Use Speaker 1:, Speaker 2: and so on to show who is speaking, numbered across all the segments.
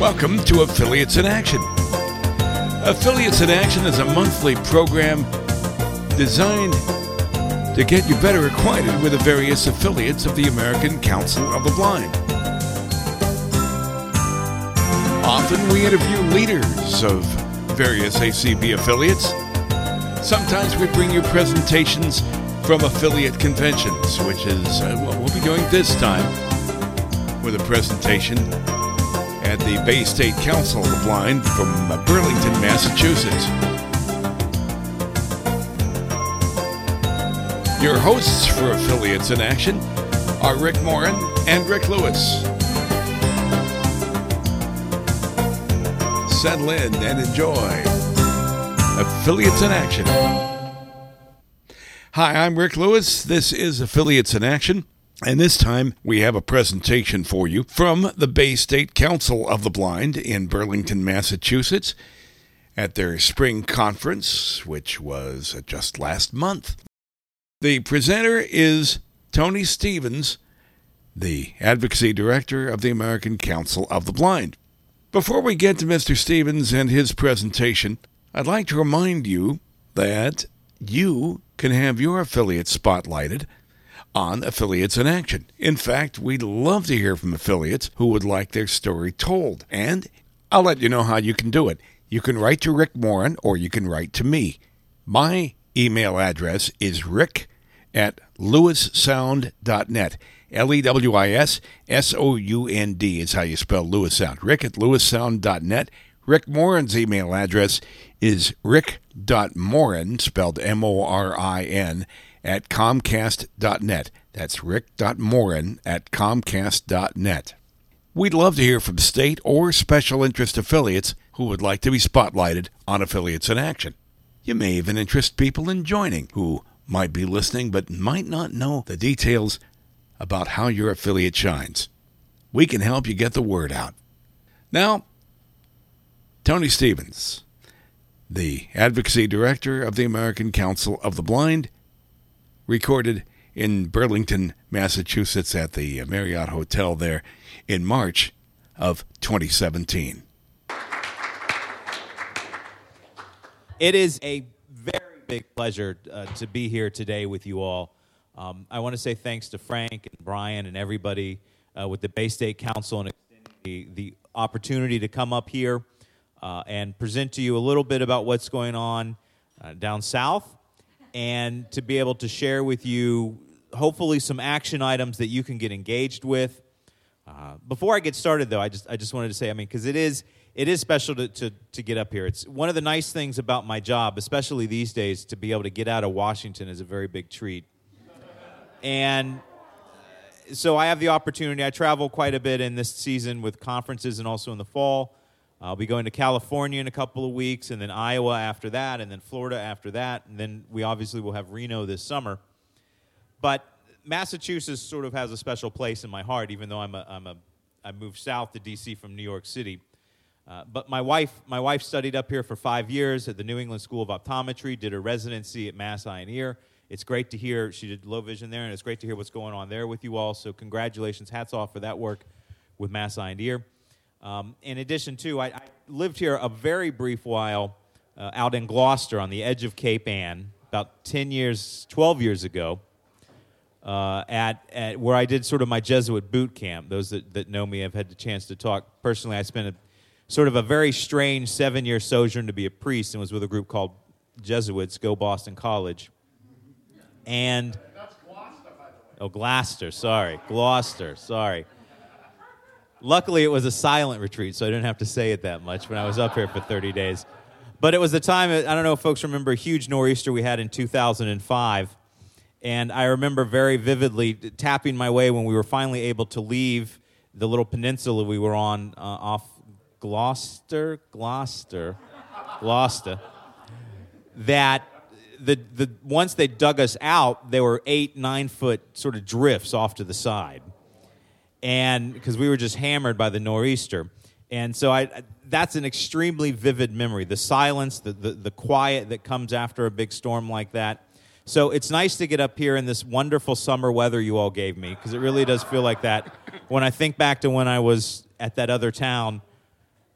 Speaker 1: Welcome to Affiliates in Action. Affiliates in Action is a monthly program designed to get you better acquainted with the various affiliates of the American Council of the Blind. Often we interview leaders of various ACB affiliates. Sometimes we bring you presentations from affiliate conventions, which is uh, what we'll be doing this time with a presentation at the Bay State Council of Blind from uh, Burlington, Massachusetts. Your hosts for Affiliates in Action are Rick Morin and Rick Lewis. Settle in and enjoy Affiliates in Action. Hi, I'm Rick Lewis. This is Affiliates in Action. And this time we have a presentation for you from the Bay State Council of the Blind in Burlington, Massachusetts at their spring conference, which was uh, just last month. The presenter is Tony Stevens, the Advocacy Director of the American Council of the Blind. Before we get to Mr. Stevens and his presentation, I'd like to remind you that you can have your affiliate spotlighted on Affiliates in Action. In fact, we'd love to hear from affiliates who would like their story told. And I'll let you know how you can do it. You can write to Rick Morin or you can write to me. My email address is rick at lewissound.net. L E W I S S O U N D is how you spell Lewis Sound. Rick at lewissound.net. Rick Morin's email address is rick.morin, spelled M O R I N, at comcast.net. That's rick.morin at comcast.net. We'd love to hear from state or special interest affiliates who would like to be spotlighted on Affiliates in Action. You may even interest people in joining who might be listening but might not know the details about how your affiliate shines. We can help you get the word out. Now, Tony Stevens, the Advocacy Director of the American Council of the Blind, recorded in Burlington, Massachusetts at the Marriott Hotel there in March of 2017.
Speaker 2: It is a very big pleasure uh, to be here today with you all. Um, I want to say thanks to Frank and Brian and everybody uh, with the Bay State Council and the, the opportunity to come up here uh, and present to you a little bit about what's going on uh, down south and to be able to share with you hopefully some action items that you can get engaged with. Uh, before I get started, though, I just I just wanted to say, I mean, because it is it is special to, to to get up here. It's one of the nice things about my job, especially these days, to be able to get out of Washington is a very big treat. And so I have the opportunity. I travel quite a bit in this season with conferences and also in the fall. I'll be going to California in a couple of weeks, and then Iowa after that, and then Florida after that, and then we obviously will have Reno this summer. But Massachusetts sort of has a special place in my heart, even though I'm a, I'm a I moved south to D.C. from New York City. Uh, but my wife, my wife studied up here for five years at the New England School of Optometry, did her residency at Mass Eye and Ear. It's great to hear she did low vision there, and it's great to hear what's going on there with you all. So congratulations, hats off for that work with Mass Eye and Ear. Um, in addition, too, I, I, lived here a very brief while uh, out in Gloucester on the edge of Cape Ann about 10 years, 12 years ago, uh, at, at where I did sort of my Jesuit boot camp. Those that, that know me have had the chance to talk. Personally, I spent a, sort of a very strange seven year sojourn to be a priest and was with a group called Jesuits, Go Boston College. And. Oh, Gloucester, sorry. Gloucester, sorry. Luckily, it was a silent retreat, so I didn't have to say it that much when I was up here for 30 days. But it was the time, I don't know if folks remember a huge nor'easter we had in 2005. And I remember very vividly tapping my way when we were finally able to leave the little peninsula we were on uh, off Gloucester, Gloucester, Gloucester. That the, the once they dug us out, there were eight, nine foot sort of drifts off to the side and because we were just hammered by the nor'easter. And so I, that's an extremely vivid memory. The silence, the, the, the quiet that comes after a big storm like that. So it's nice to get up here in this wonderful summer weather you all gave me, because it really does feel like that. When I think back to when I was at that other town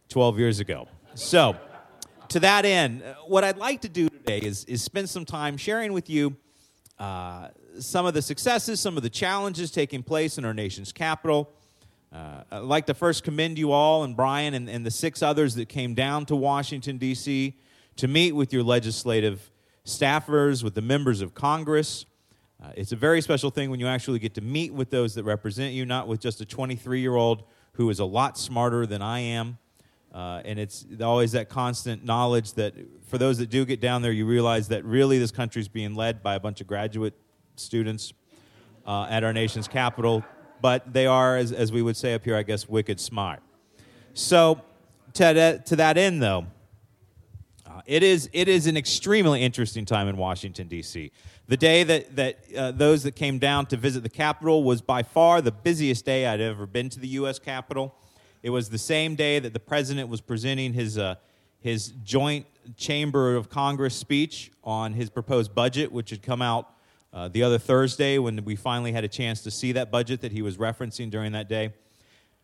Speaker 2: 12 years ago. So, to that end, uh, what I'd like to do today is, is spend some time sharing with you uh, some of the successes, some of the challenges taking place in our nation's capital. Uh, I'd like to first commend you all and Brian and, and the six others that came down to Washington, D.C. to meet with your legislative staffers, with the members of Congress. Uh, it's a very special thing when you actually get to meet with those that represent you, not with just a 23 year old who is a lot smarter than I am. Uh, and it's always that constant knowledge that for those that do get down there, you realize that really this country is being led by a bunch of graduate students uh, at our nation's capital. But they are, as, as we would say up here, I guess, wicked smart. So, to that, to that end, though, uh, it, is, it is an extremely interesting time in Washington, D.C. The day that, that uh, those that came down to visit the Capitol was by far the busiest day I'd ever been to the U.S. Capitol. It was the same day that the president was presenting his, uh, his joint Chamber of Congress speech on his proposed budget, which had come out uh, the other Thursday when we finally had a chance to see that budget that he was referencing during that day.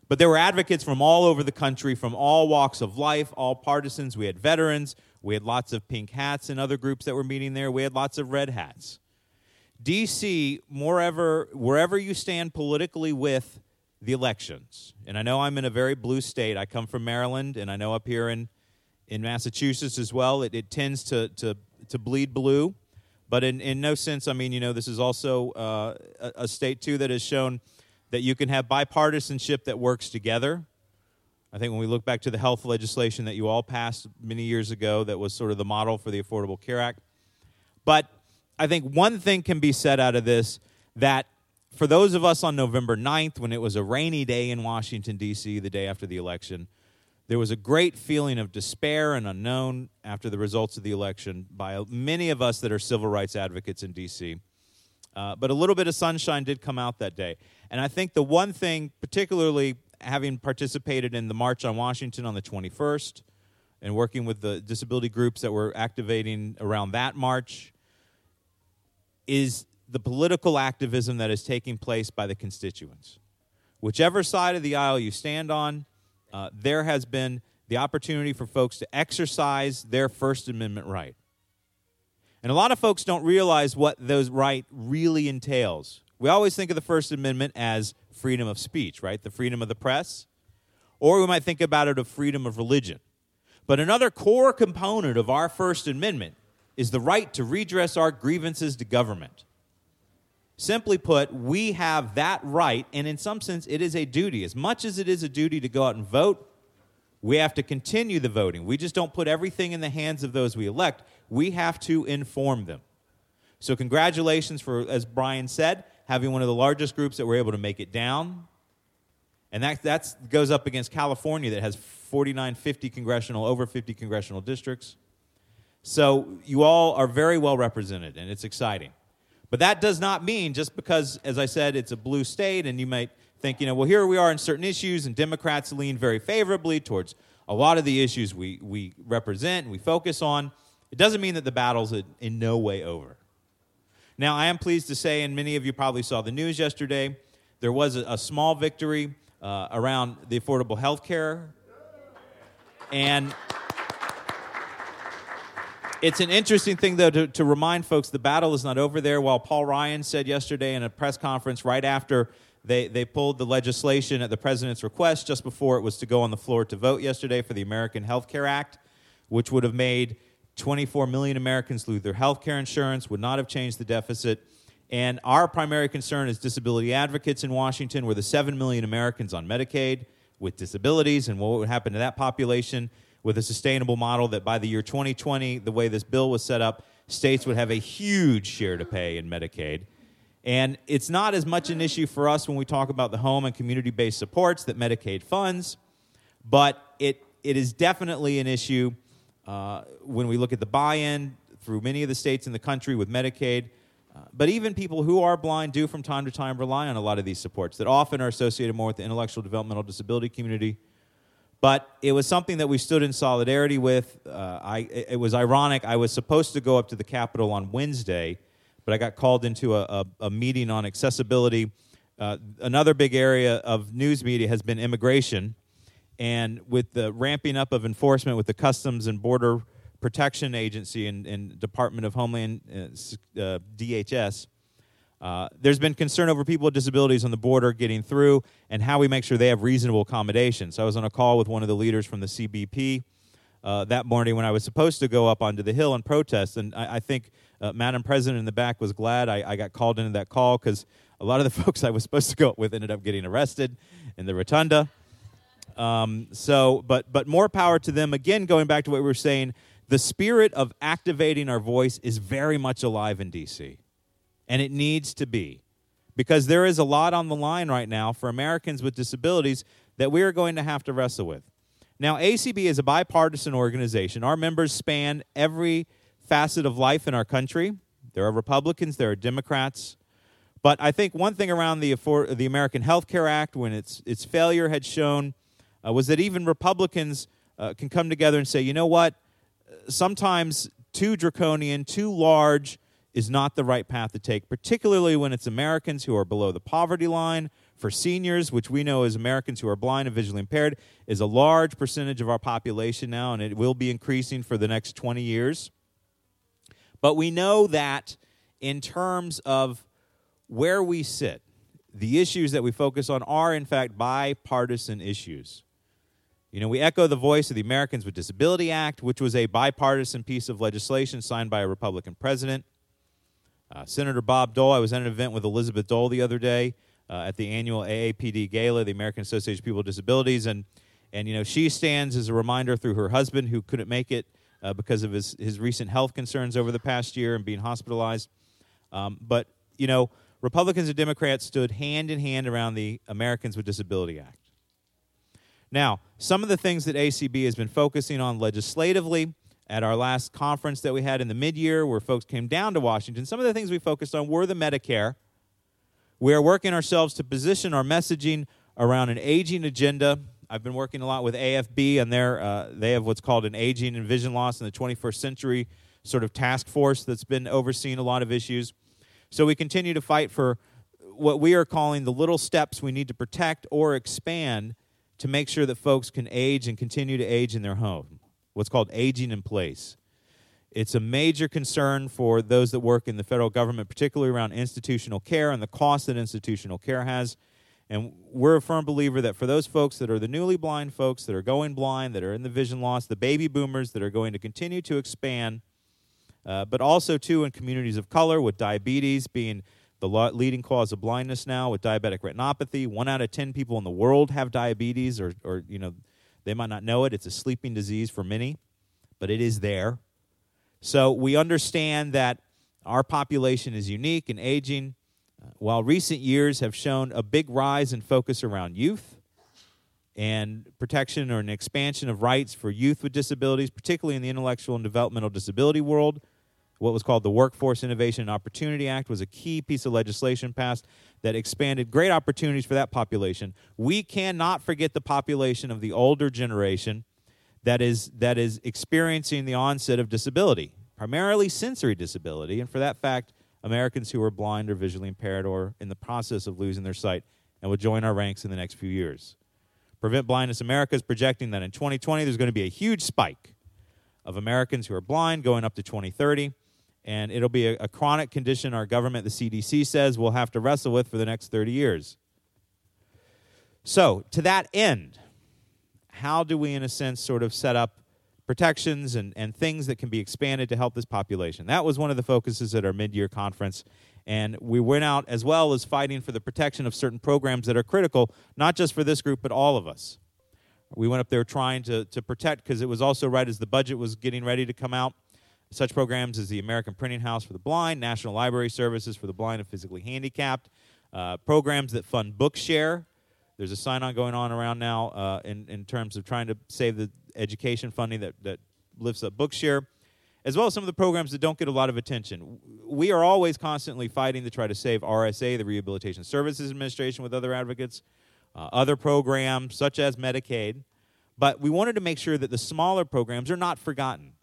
Speaker 2: But there were advocates from all over the country, from all walks of life, all partisans. We had veterans, we had lots of pink hats and other groups that were meeting there, we had lots of red hats. DC, moreover, wherever you stand politically with the elections. And I know I'm in a very blue state. I come from Maryland, and I know up here in, in Massachusetts as well, it, it tends to, to, to bleed blue. But in, in no sense, I mean, you know, this is also uh, a, a state, too, that has shown that you can have bipartisanship that works together. I think when we look back to the health legislation that you all passed many years ago, that was sort of the model for the Affordable Care Act. But I think one thing can be said out of this that for those of us on November 9th, when it was a rainy day in Washington, D.C., the day after the election, there was a great feeling of despair and unknown after the results of the election by many of us that are civil rights advocates in D.C. Uh, but a little bit of sunshine did come out that day. And I think the one thing, particularly having participated in the March on Washington on the 21st and working with the disability groups that were activating around that march, is the political activism that is taking place by the constituents. Whichever side of the aisle you stand on, uh, there has been the opportunity for folks to exercise their First Amendment right. And a lot of folks don't realize what those right really entails. We always think of the First Amendment as freedom of speech, right? The freedom of the press. Or we might think about it of freedom of religion. But another core component of our First Amendment is the right to redress our grievances to government. Simply put, we have that right, and in some sense, it is a duty. As much as it is a duty to go out and vote, we have to continue the voting. We just don't put everything in the hands of those we elect. We have to inform them. So, congratulations for, as Brian said, having one of the largest groups that were able to make it down. And that that's, goes up against California that has 49, 50 congressional, over 50 congressional districts. So, you all are very well represented, and it's exciting. But that does not mean just because, as I said, it's a blue state and you might think, you know, well, here we are in certain issues, and Democrats lean very favorably towards a lot of the issues we, we represent and we focus on. It doesn't mean that the battle's in no way over. Now, I am pleased to say, and many of you probably saw the news yesterday, there was a, a small victory uh, around the affordable health care. And it's an interesting thing, though, to, to remind folks the battle is not over there. While Paul Ryan said yesterday in a press conference right after they, they pulled the legislation at the president's request, just before it was to go on the floor to vote yesterday for the American Health Care Act, which would have made 24 million Americans lose their health care insurance, would not have changed the deficit. And our primary concern as disability advocates in Washington were the 7 million Americans on Medicaid with disabilities and what would happen to that population with a sustainable model that by the year 2020, the way this bill was set up, states would have a huge share to pay in Medicaid. And it's not as much an issue for us when we talk about the home and community based supports that Medicaid funds, but it, it is definitely an issue uh, when we look at the buy in through many of the states in the country with Medicaid. Uh, but even people who are blind do from time to time rely on a lot of these supports that often are associated more with the intellectual developmental disability community but it was something that we stood in solidarity with. Uh, I, it was ironic. I was supposed to go up to the Capitol on Wednesday, but I got called into a, a, a meeting on accessibility. Uh, another big area of news media has been immigration. And with the ramping up of enforcement with the Customs and Border Protection Agency and, and Department of Homeland uh, uh DHS, uh, there's been concern over people with disabilities on the border getting through and how we make sure they have reasonable accommodations. So I was on a call with one of the leaders from the CBP uh, that morning when I was supposed to go up onto the Hill and protest. And I, I think uh, Madam President in the back was glad I, I got called into that call because a lot of the folks I was supposed to go up with ended up getting arrested in the rotunda. Um, so, but but more power to them. Again, going back to what we were saying, the spirit of activating our voice is very much alive in DC and it needs to be because there is a lot on the line right now for Americans with disabilities that we are going to have to wrestle with. Now, ACB is a bipartisan organization. Our members span every facet of life in our country. There are Republicans, there are Democrats. But I think one thing around the, the American Health Care Act, when its, its failure had shown, uh, was that even Republicans uh, can come together and say, you know what, sometimes too draconian, too large, is not the right path to take, particularly when it's Americans who are below the poverty line. For seniors, which we know as Americans who are blind and visually impaired, is a large percentage of our population now, and it will be increasing for the next 20 years. But we know that in terms of where we sit, the issues that we focus on are, in fact, bipartisan issues. You know, we echo the voice of the Americans with Disability Act, which was a bipartisan piece of legislation signed by a Republican president. Uh, Senator Bob Dole, I was at an event with Elizabeth Dole the other day uh, at the annual AAPD Gala, the American Association of People with Disabilities, and and you know she stands as a reminder through her husband who couldn't make it uh, because of his his recent health concerns over the past year and being hospitalized. Um, but you know, Republicans and Democrats stood hand in hand around the Americans with Disability Act. Now, some of the things that ACB has been focusing on legislatively at our last conference that we had in the mid-year where folks came down to Washington, some of the things we focused on were the Medicare. We are working ourselves to position our messaging around an aging agenda. I've been working a lot with AFB, and uh, they have what's called an aging and vision loss in the 21st century sort of task force that's been overseeing a lot of issues. So we continue to fight for what we are calling the little steps we need to protect or expand to make sure that folks can age and continue to age in their home what's called aging in place. It's a major concern for those that work in the federal government, particularly around institutional care and the cost that institutional care has. And we're a firm believer that for those folks that are the newly blind folks that are going blind, that are in the vision loss, the baby boomers that are going to continue to expand, uh, but also, too, in communities of color with diabetes being the leading cause of blindness now with diabetic retinopathy. One out of 10 people in the world have diabetes or, or you know, they might not know it. It's a sleeping disease for many, but it is there. So we understand that our population is unique and aging. Uh, while recent years have shown a big rise in focus around youth and protection or an expansion of rights for youth with disabilities, particularly in the intellectual and developmental disability world, what was called the Workforce Innovation and Opportunity Act was a key piece of legislation passed that expanded great opportunities for that population. We cannot forget the population of the older generation that is that is experiencing the onset of disability, primarily sensory disability, and for that fact, Americans who are blind or visually impaired or in the process of losing their sight and will join our ranks in the next few years. Prevent Blindness America is projecting that in 2020 there's going to be a huge spike of Americans who are blind going up to 2030 and it'll be a, a, chronic condition our government, the CDC, says we'll have to wrestle with for the next 30 years. So, to that end, how do we, in a sense, sort of set up protections and, and things that can be expanded to help this population? That was one of the focuses at our mid year conference. And we went out as well as fighting for the protection of certain programs that are critical, not just for this group, but all of us. We went up there trying to, to protect, because it was also right as the budget was getting ready to come out such programs as the American Printing House for the Blind, National Library Services for the Blind and Physically Handicapped, uh, programs that fund Bookshare. There's a sign on going on around now uh, in, in terms of trying to save the education funding that, that lifts up Bookshare, as well as some of the programs that don't get a lot of attention. We are always constantly fighting to try to save RSA, the Rehabilitation Services Administration, with other advocates, uh, other programs such as Medicaid. But we wanted to make sure that the smaller programs are not forgotten.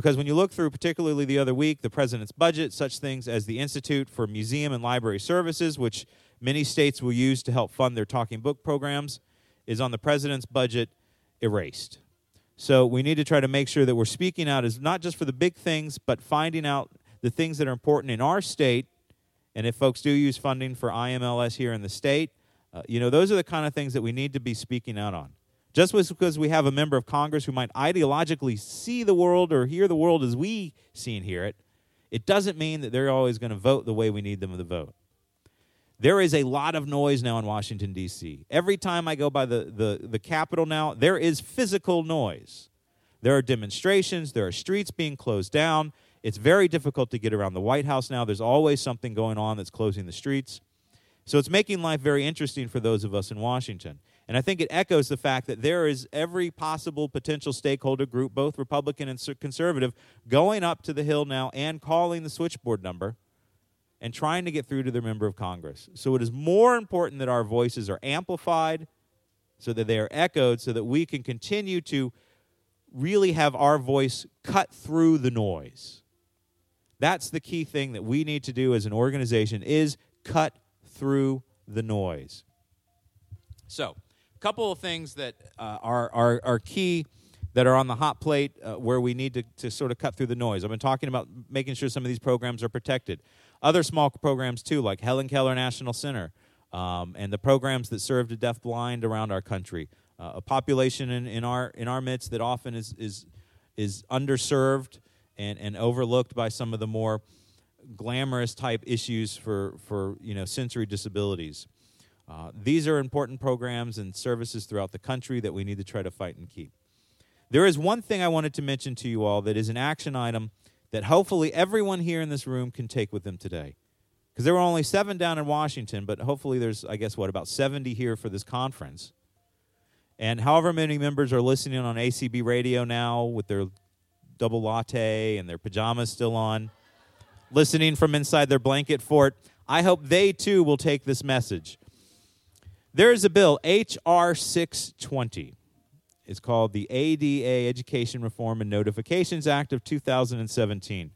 Speaker 2: Because when you look through, particularly the other week, the president's budget, such things as the Institute for Museum and Library Services, which many states will use to help fund their talking book programs, is on the president's budget erased. So we need to try to make sure that we're speaking out is not just for the big things, but finding out the things that are important in our state. And if folks do use funding for IMLS here in the state, uh, you know, those are the kind of things that we need to be speaking out on. Just because we have a member of Congress who might ideologically see the world or hear the world as we see and hear it, it doesn't mean that they're always going to vote the way we need them to vote. There is a lot of noise now in Washington, D.C. Every time I go by the, the, the Capitol now, there is physical noise. There are demonstrations, there are streets being closed down. It's very difficult to get around the White House now. There's always something going on that's closing the streets. So it's making life very interesting for those of us in Washington. And I think it echoes the fact that there is every possible potential stakeholder group, both Republican and conservative, going up to the Hill now and calling the switchboard number and trying to get through to their member of Congress. So it is more important that our voices are amplified, so that they are echoed, so that we can continue to really have our voice cut through the noise. That's the key thing that we need to do as an organization is cut through the noise. So, couple of things that uh, are, are, are key that are on the hot plate uh, where we need to, to sort of cut through the noise. I've been talking about making sure some of these programs are protected. Other small programs, too, like Helen Keller National Center um, and the programs that serve the deaf-blind around our country. Uh, a population in, in, our, in our midst that often is, is, is underserved and, and overlooked by some of the more glamorous type issues for, for you know, sensory disabilities. Uh, these are important programs and services throughout the country that we need to try to fight and keep. There is one thing I wanted to mention to you all that is an action item that hopefully everyone here in this room can take with them today. Because there were only seven down in Washington, but hopefully there's, I guess, what, about 70 here for this conference. And however many members are listening on ACB radio now with their double latte and their pajamas still on, listening from inside their blanket fort, I hope they too will take this message. There is a bill, H.R. 620. It's called the ADA Education Reform and Notifications Act of 2017.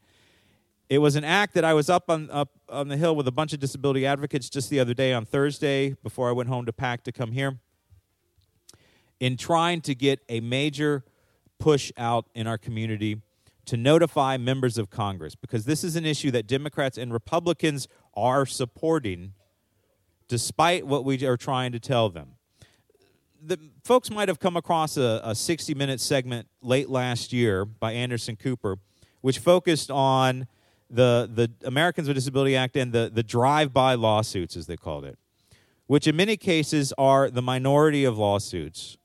Speaker 2: It was an act that I was up on, up on the Hill with a bunch of disability advocates just the other day on Thursday before I went home to pack to come here in trying to get a major push out in our community to notify members of Congress because this is an issue that Democrats and Republicans are supporting despite what we are trying to tell them. The folks might have come across a, a 60 minute segment late last year by Anderson Cooper, which focused on the, the Americans with Disability Act and the, the drive by lawsuits, as they called it, which in many cases are the minority of lawsuits.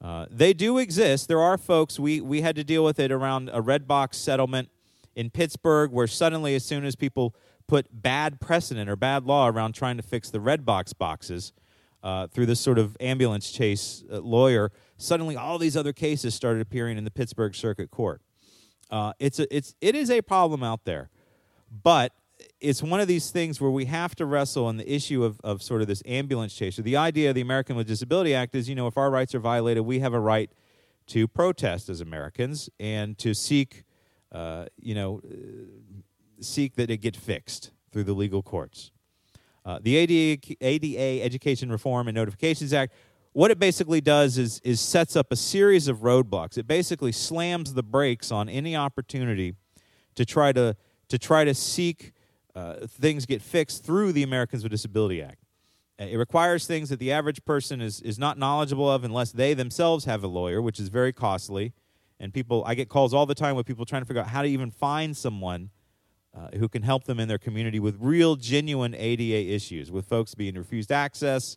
Speaker 2: Uh, they do exist. There are folks, we, we had to deal with it around a Redbox settlement in Pittsburgh, where suddenly, as soon as people put bad precedent or bad law around trying to fix the Redbox boxes uh, through this sort of ambulance chase uh, lawyer, suddenly all these other cases started appearing in the Pittsburgh Circuit Court. Uh, it's a, it's, it is a problem out there, but it's one of these things where we have to wrestle on the issue of, of sort of this ambulance chase. So the idea of the American with Disability Act is, you know, if our rights are violated, we have a right to protest as Americans and to seek, uh, you know, seek that it get fixed through the legal courts. Uh, the ADA, ADA Education Reform and Notifications Act, what it basically does is, is sets up a series of roadblocks. It basically slams the brakes on any opportunity to try to, to try to seek uh, things get fixed through the Americans with Disability Act. Uh, it requires things that the average person is, is not knowledgeable of unless they themselves have a lawyer, which is very costly. And people, I get calls all the time with people trying to figure out how to even find someone uh, who can help them in their community with real, genuine ADA issues, with folks being refused access,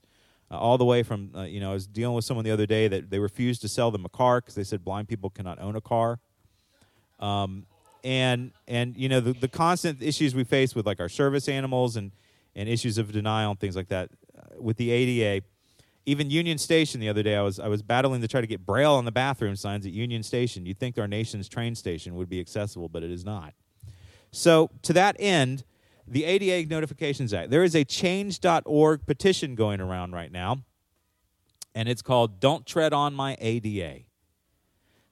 Speaker 2: uh, all the way from, uh, you know, I was dealing with someone the other day that they refused to sell them a car because they said blind people cannot own a car. Um, and, and, you know, the, the constant issues we face with, like, our service animals and, and issues of denial and things like that uh, with the ADA. Even Union Station the other day, I was, I was battling to try to get Braille on the bathroom signs at Union Station. You'd think our nation's train station would be accessible, but it is not. So, to that end, the ADA Notifications Act, there is a change.org petition going around right now, and it's called Don't Tread on My ADA.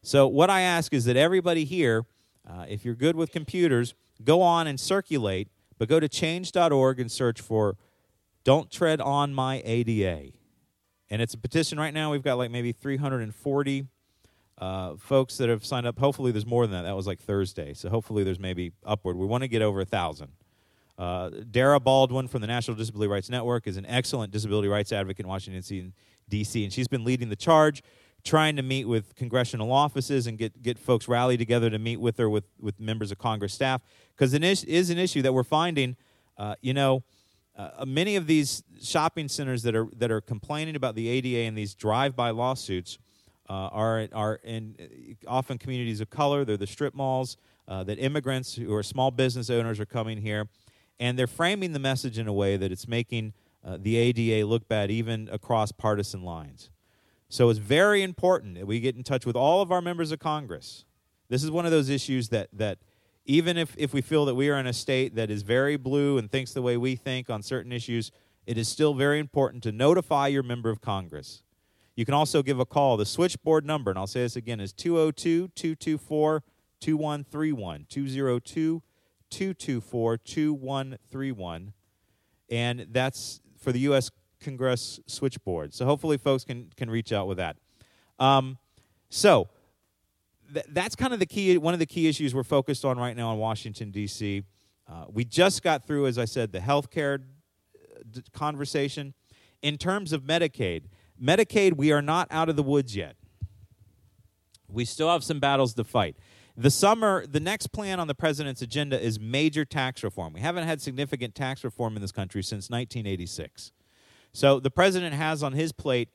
Speaker 2: So, what I ask is that everybody here, uh, if you're good with computers, go on and circulate, but go to change.org and search for Don't Tread on My ADA. And it's a petition right now. We've got like maybe 340 uh, folks that have signed up. Hopefully, there's more than that. That was like Thursday. So hopefully, there's maybe upward. We want to get over a thousand. Uh, Dara Baldwin from the National Disability Rights Network is an excellent disability rights advocate in Washington, D.C., and she's been leading the charge, trying to meet with congressional offices and get, get folks rallied together to meet with her with, with members of Congress staff, because it is, is an issue that we're finding, uh, you know, uh, many of these shopping centers that are, that are complaining about the ADA and these drive-by lawsuits are, are in uh, often communities of color. They're the strip malls uh, that immigrants who are small business owners are coming here and they're framing the message in a way that it's making uh, the ADA look bad even across partisan lines. So it's very important that we get in touch with all of our members of Congress. This is one of those issues that, that even if, if we feel that we are in a state that is very blue and thinks the way we think on certain issues, it is still very important to notify your member of Congress. You can also give a call. The switchboard number, and I'll say this again, is 202 224 2131. 202 224 2131. And that's for the U.S. Congress switchboard. So hopefully folks can, can reach out with that. Um, so th- that's kind of the key, one of the key issues we're focused on right now in Washington, D.C. Uh, we just got through, as I said, the health care d- conversation. In terms of Medicaid, Medicaid, we are not out of the woods yet. We still have some battles to fight. The summer, the next plan on the president's agenda is major tax reform. We haven't had significant tax reform in this country since 1986. So the president has on his plate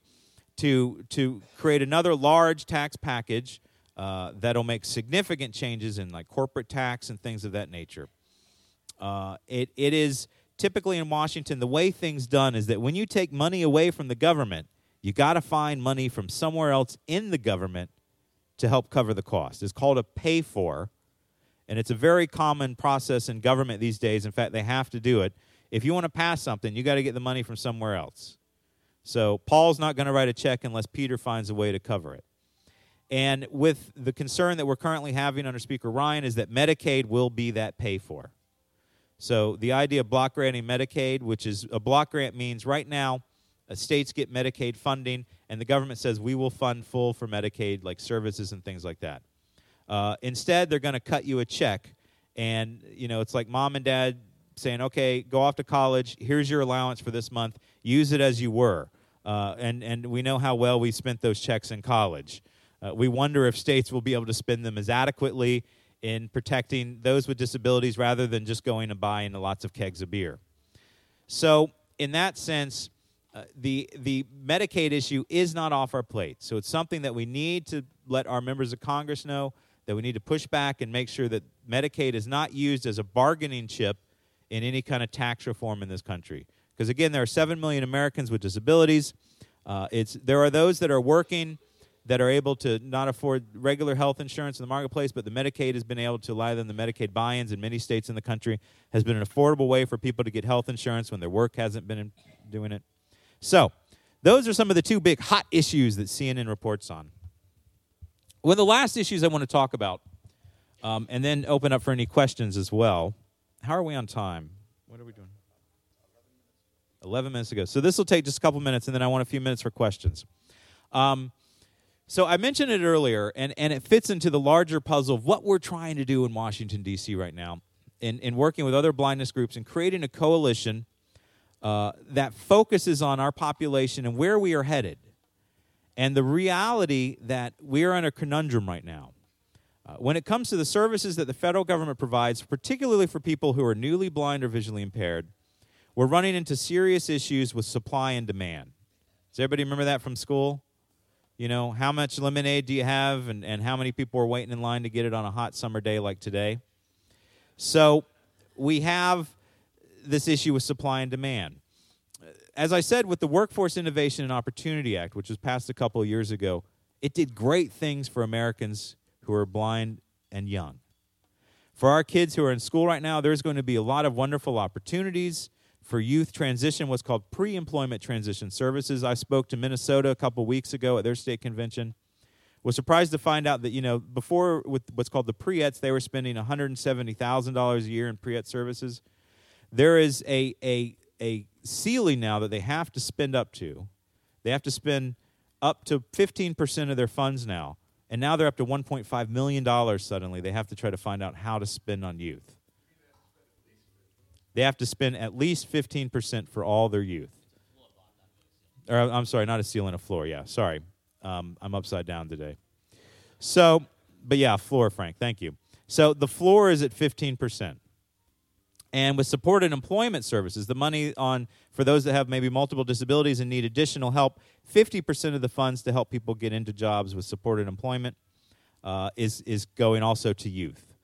Speaker 2: to, to create another large tax package uh, that'll make significant changes in like corporate tax and things of that nature. Uh, it, it is typically in Washington, the way things done is that when you take money away from the government, you got to find money from somewhere else in the government to help cover the cost. It's called a pay for, and it's a very common process in government these days. In fact, they have to do it. If you want to pass something, you got to get the money from somewhere else. So Paul's not going to write a check unless Peter finds a way to cover it. And with the concern that we're currently having under Speaker Ryan is that Medicaid will be that pay for. So the idea of block granting Medicaid, which is a block grant means right now states get Medicaid funding, and the government says we will fund full for Medicaid, like services and things like that. Uh, instead, they're going to cut you a check, and you know it's like mom and dad saying, "Okay, go off to college. Here's your allowance for this month. Use it as you were." Uh, and and we know how well we spent those checks in college. Uh, we wonder if states will be able to spend them as adequately in protecting those with disabilities rather than just going and buying lots of kegs of beer. So, in that sense, uh, the the Medicaid issue is not off our plate. So it's something that we need to let our members of Congress know that we need to push back and make sure that Medicaid is not used as a bargaining chip in any kind of tax reform in this country. Because again, there are seven million Americans with disabilities. Uh, it's there are those that are working that are able to not afford regular health insurance in the marketplace, but the Medicaid has been able to allow them the Medicaid buy-ins in many states in the country has been an affordable way for people to get health insurance when their work hasn't been doing it. So, those are some of the two big hot issues that CNN reports on. One of the last issues I want to talk about, um, and then open up for any questions as well. How are we on time? What are we doing? 11 minutes ago. So this will take just a couple minutes, and then I want a few minutes for questions. Um, so I mentioned it earlier, and, and it fits into the larger puzzle of what we're trying to do in Washington, D.C. right now, in, in working with other blindness groups and creating a coalition uh, that focuses on our population and where we are headed. And the reality that we are in a conundrum right now. Uh, when it comes to the services that the federal government provides, particularly for people who are newly blind or visually impaired, we're running into serious issues with supply and demand. Does everybody remember that from school? You know, how much lemonade do you have, and, and how many people are waiting in line to get it on a hot summer day like today? So we have this issue with supply and demand. As I said, with the Workforce Innovation and Opportunity Act, which was passed a couple of years ago, it did great things for Americans who are blind and young. For our kids who are in school right now, there's going to be a lot of wonderful opportunities for youth transition, what's called pre employment transition services. I spoke to Minnesota a couple weeks ago at their state convention. Was surprised to find out that, you know, before with what's called the pre-ETs, they were spending $170,000 a year in pre-ET services there is a, a, a ceiling now that they have to spend up to. They have to spend up to 15% of their funds now. And now they're up to $1.5 million suddenly. They have to try to find out how to spend on youth. They have to spend at least 15% for all their youth. Or, I'm sorry, not a ceiling, a floor. Yeah, sorry. Um, I'm upside down today. So, but yeah, floor, Frank. Thank you. So the floor is at 15%. And with supported employment services, the money on for those that have maybe multiple disabilities and need additional help, 50% of the funds to help people get into jobs with supported employment uh, is, is going also to youth.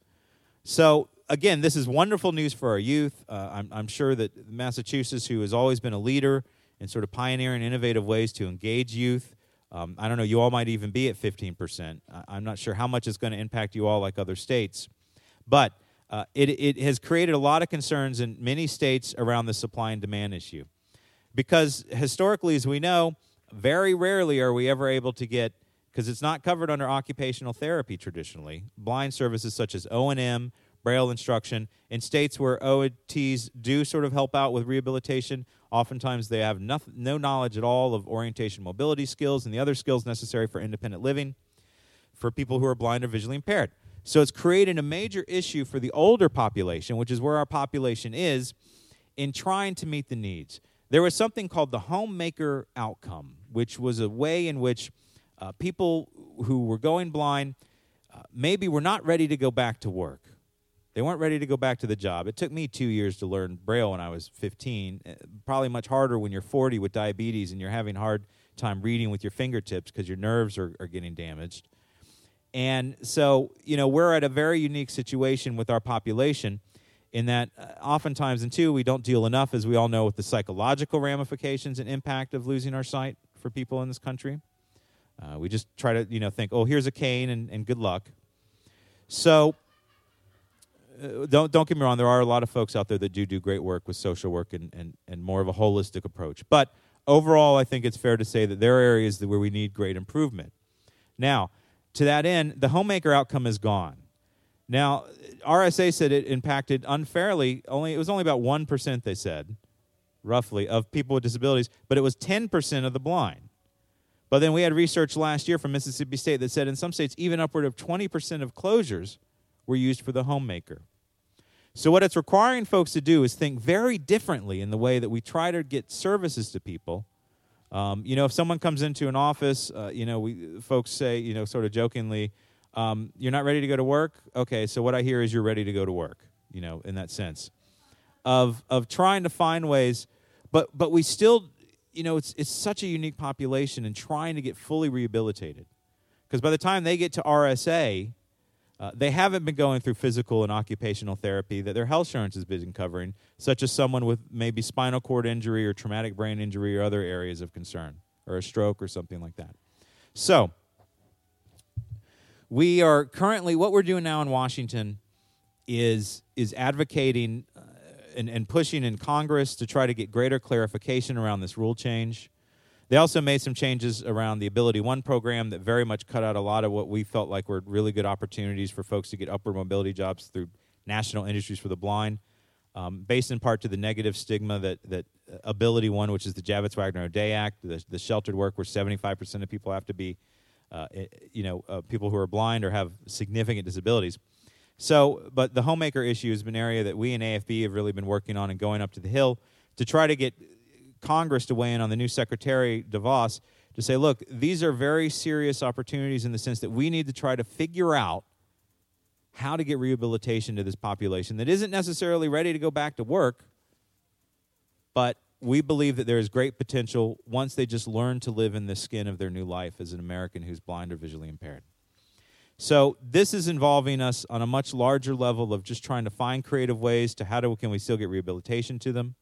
Speaker 2: So, again, this is wonderful news for our youth. Uh, I'm, I'm sure that Massachusetts, who has always been a leader in sort of pioneering innovative ways to engage youth, um, I don't know, you all might even be at 15%. I'm not sure how much is going to impact you all like other states. But uh, it, it has created a lot of concerns in many states around the supply and demand issue. Because historically, as we know, very rarely are we ever able to get, because it's not covered under occupational therapy traditionally, blind services such as O&M, Braille instruction. In states where OTs do sort of help out with rehabilitation, oftentimes they have no, no knowledge at all of orientation mobility skills and the other skills necessary for independent living for people who are blind or visually impaired. So it's created a major issue for the older population, which is where our population is, in trying to meet the needs. There was something called the homemaker outcome, which was a way in which uh, people who were going blind uh, maybe were not ready to go back to work. They weren't ready to go back to the job. It took me two years to learn Braille when I was 15. Uh, probably much harder when you're 40 with diabetes and you're having hard time reading with your fingertips because your nerves are, are getting damaged. And so, you know, we're at a very unique situation with our population in that uh, oftentimes, and two, we don't deal enough, as we all know, with the psychological ramifications and impact of losing our sight for people in this country. Uh, we just try to, you know, think, oh, here's a cane and, and good luck. So, uh, don't don't get me wrong. There are a lot of folks out there that do do great work with social work and, and, and more of a holistic approach. But overall, I think it's fair to say that there are areas where we need great improvement. Now, to that end, the homemaker outcome is gone. Now, RSA said it impacted unfairly. Only it was only about one percent. They said, roughly, of people with disabilities, but it was ten percent of the blind. But then we had research last year from Mississippi State that said in some states even upward of twenty percent of closures were used for the homemaker. So what it's requiring folks to do is think very differently in the way that we try to get services to people um, you know, if someone comes into an office, uh, you know, we folks say, you know, sort of jokingly, um, "You're not ready to go to work." Okay, so what I hear is you're ready to go to work. You know, in that sense, of of trying to find ways, but but we still, you know, it's it's such a unique population and trying to get fully rehabilitated, because by the time they get to RSA, uh, they haven't been going through physical and occupational therapy that their health insurance has been covering, such as someone with maybe spinal cord injury or traumatic brain injury or other areas of concern, or a stroke or something like that. So, we are currently, what we're doing now in Washington is, is advocating uh, and, and pushing in Congress to try to get greater clarification around this rule change. They also made some changes around the AbilityOne program that very much cut out a lot of what we felt like were really good opportunities for folks to get upward mobility jobs through National Industries for the Blind, um, based in part to the negative stigma that, that AbilityOne, which is the Javits Wagner O'Day Act, the, the sheltered work where 75% of people have to be, uh, you know, uh, people who are blind or have significant disabilities. So, but the homemaker issue has been an area that we in AFB have really been working on and going up to the Hill to try to get Congress to weigh in on the new Secretary DeVos to say, look, these are very serious opportunities in the sense that we need to try to figure out how to get rehabilitation to this population that isn't necessarily ready to go back to work, but we believe that there is great potential once they just learn to live in the skin of their new life as an American who's blind or visually impaired. So this is involving us on a much larger level of just trying to find creative ways to how do can we still get rehabilitation to them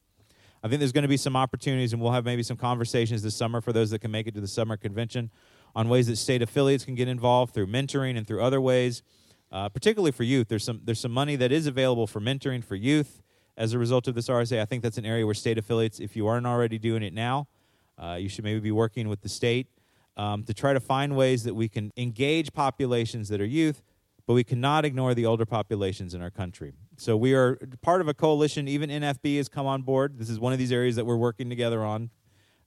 Speaker 2: I think there's going to be some opportunities, and we'll have maybe some conversations this summer for those that can make it to the summer convention on ways that state affiliates can get involved through mentoring and through other ways, uh, particularly for youth. There's some there's some money that is available for mentoring for youth as a result of this RSA. I think that's an area where state affiliates, if you aren't already doing it now, uh, you should maybe be working with the state um, to try to find ways that we can engage populations that are youth but we cannot ignore the older populations in our country. So we are part of a coalition. Even NFB has come on board. This is one of these areas that we're working together on.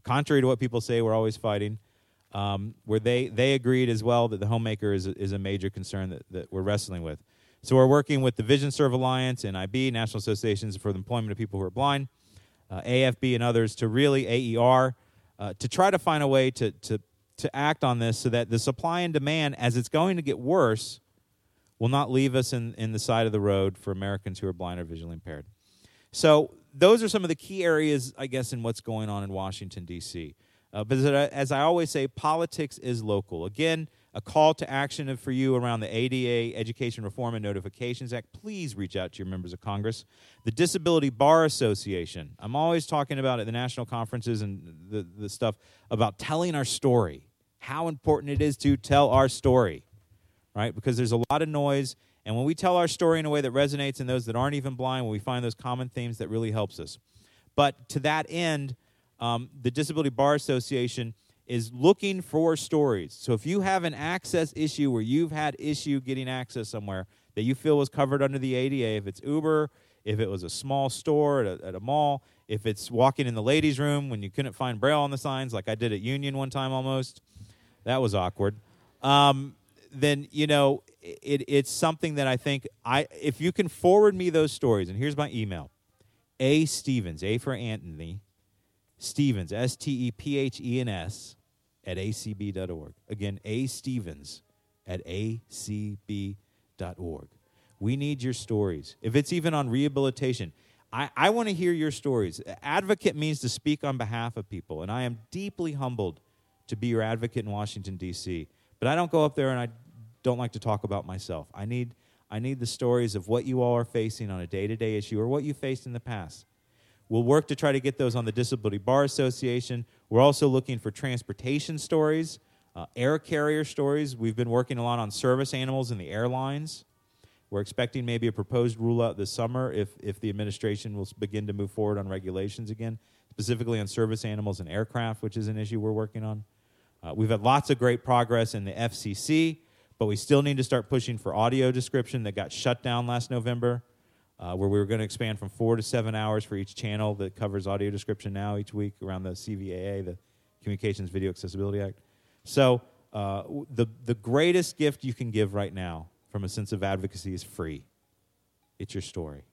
Speaker 2: contrary to what people say, we're always fighting. Um, where they, they agreed as well that the homemaker is a, is a major concern that, that we're wrestling with. So we're working with the VisionServe Alliance and IB, National Associations for the Employment of People Who Are Blind, uh, AFB, and others to really AER uh, to try to find a way to, to, to act on this so that the supply and demand, as it's going to get worse, will not leave us in, in the side of the road for Americans who are blind or visually impaired. So those are some of the key areas, I guess, in what's going on in Washington, D.C. Uh, but as I always say, politics is local. Again, a call to action for you around the ADA, Education Reform and Notifications Act. Please reach out to your members of Congress. The Disability Bar Association. I'm always talking about at the national conferences and the, the stuff about telling our story, how important it is to tell our story, right? Because there's a lot of noise and when we tell our story in a way that resonates in those that aren't even blind, when we find those common themes, that really helps us. But to that end, um, the Disability Bar Association is looking for stories. So if you have an access issue where you've had issue getting access somewhere that you feel was covered under the ADA, if it's Uber, if it was a small store at a, at a mall, if it's walking in the ladies' room when you couldn't find Braille on the signs, like I did at Union one time almost, that was awkward. Um, then you know it, it's something that I think I if you can forward me those stories, and here's my email: A Stephens, A for Anthony, Stephens, S T E P H E N S, at acb.org. Again, A Stephens at acb.org. We need your stories. If it's even on rehabilitation, I, I want to hear your stories. Advocate means to speak on behalf of people, and I am deeply humbled to be your advocate in Washington, D.C. But I don't go up there and I don't like to talk about myself. I need, I need the stories of what you all are facing on a day to day issue or what you faced in the past. We'll work to try to get those on the Disability Bar Association. We're also looking for transportation stories, uh, air carrier stories. We've been working a lot on service animals in the airlines. We're expecting maybe a proposed rule out this summer if, if the administration will begin to move forward on regulations again, specifically on service animals and aircraft, which is an issue we're working on. Uh, we've had lots of great progress in the FCC. But we still need to start pushing for audio description that got shut down last November, uh, where we were going to expand from four to seven hours for each channel that covers audio description now each week around the CVAA, the Communications Video Accessibility Act. So uh, the, the greatest gift you can give right now from a sense of advocacy is free. It's your story.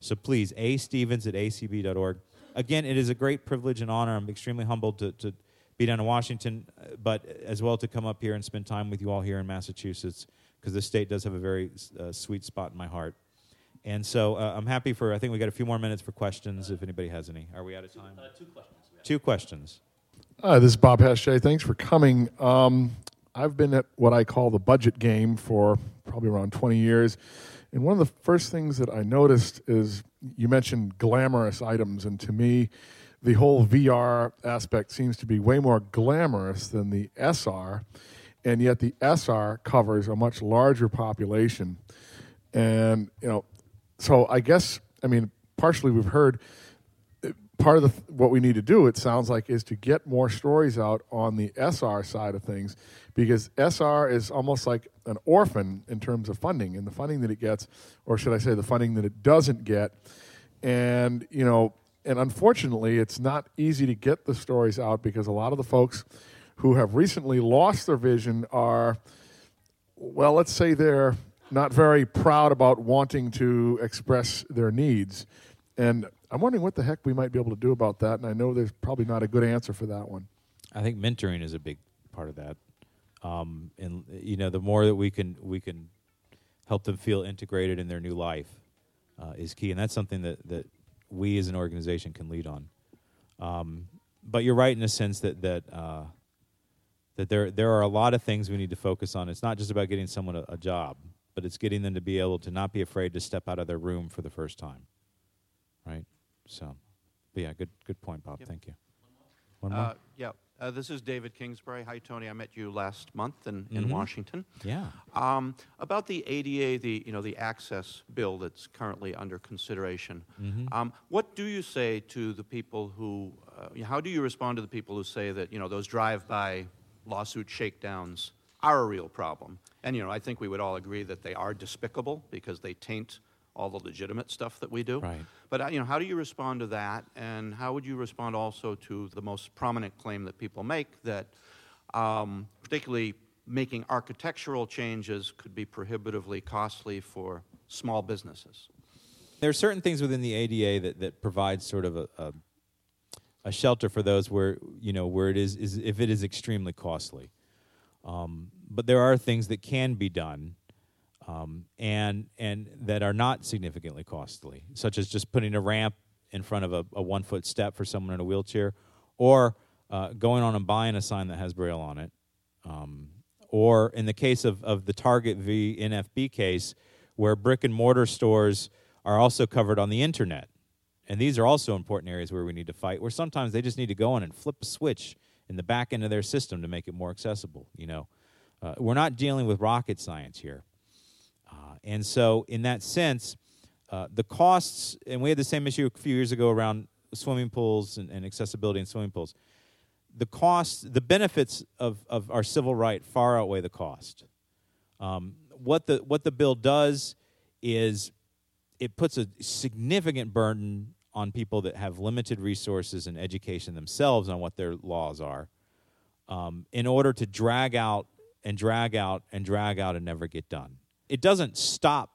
Speaker 2: So please, A. Stephens at acb.org. Again, it is a great privilege and honor. I'm extremely humbled to, to be down in Washington, uh, but as well to come up here and spend time with you all here in Massachusetts, because this state does have a very uh, sweet spot in my heart. And so uh, I'm happy for, I think we got a few more minutes for questions if anybody has any. Are we out of time?
Speaker 3: Uh, two questions.
Speaker 2: Two questions.
Speaker 4: Hi, this is Bob Hesche. Thanks for coming. Um, I've been at what I call the budget game for probably around 20 years. And one of the first things that I noticed is you mentioned glamorous items. And to me, the whole VR aspect seems to be way more glamorous than the SR, and yet the SR covers a much larger population. And, you know, so I guess, I mean, partially we've heard part of the, what we need to do, it sounds like, is to get more stories out on the SR side of things because SR is almost like an orphan in terms of funding and the funding that it gets, or should I say, the funding that it doesn't get. And, you know, and unfortunately, it's not easy to get the stories out because a lot of the folks who have recently lost their vision are, well, let's say they're not very proud about wanting to express their needs. And I'm wondering what the heck we might be able to do about that. And I know there's probably not a good answer for that one.
Speaker 2: I think mentoring is a big part of that. Um, and you know, the more that we can we can help them feel integrated in their new life uh, is key, and that's something that that we as an organization can lead on. Um, but you're right in the sense that that uh, that there there are a lot of things we need to focus on. It's not just about getting someone a, a, job, but it's getting them to be able to not be afraid to step out of their room for the first time. Right. So, but yeah, good good point, Bob.
Speaker 3: Yep.
Speaker 2: Thank you. One more. Uh,
Speaker 3: yeah. Uh, this is David Kingsbury. Hi, Tony. I met you last month in, in
Speaker 2: mm-hmm.
Speaker 3: Washington.
Speaker 2: Yeah.
Speaker 3: Um, about the ADA, the you know the access bill that's currently under consideration.
Speaker 2: Mm-hmm.
Speaker 3: Um, what do you say to the people who? Uh, how do you respond to the people who say that you know those drive-by lawsuit shakedowns are a real problem? And you know, I think we would all agree that they are despicable because they taint all the legitimate stuff that we do.
Speaker 2: Right.
Speaker 3: But uh, you know, how do you respond to that, and how would you respond also to the most prominent claim that people make that, um, particularly making architectural changes, could be prohibitively costly for small businesses?
Speaker 2: There are certain things within the ADA that, that provide sort of a, a, a shelter for those where you know where it is, is if it is extremely costly. Um, but there are things that can be done um, and and that are not significantly costly, such as just putting a ramp in front of a, a one foot step for someone in a wheelchair, or uh, going on and buying a sign that has braille on it, um, or in the case of, of the Target v NFB case, where brick and mortar stores are also covered on the internet. And these are also important areas where we need to fight, where sometimes they just need to go in and flip a switch in the back end of their system to make it more accessible. You know, uh, we're not dealing with rocket science here. And so, in that sense, uh, the costs, and we had the same issue a few years ago around swimming pools and, and accessibility in swimming pools. The costs, the benefits of, of our civil right far outweigh the cost. Um, what the what the bill does is it puts a significant burden on people that have limited resources and education themselves on what their laws are um, in order to drag out and drag out and drag out and never get done. It doesn't stop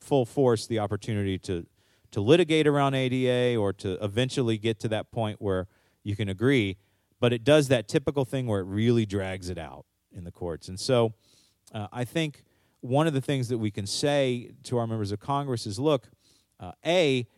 Speaker 2: full force the opportunity to, to litigate around ADA or to eventually get to that point where you can agree, but it does that typical thing where it really drags it out in the courts. And so uh, I think one of the things that we can say to our members of Congress is look, uh, A,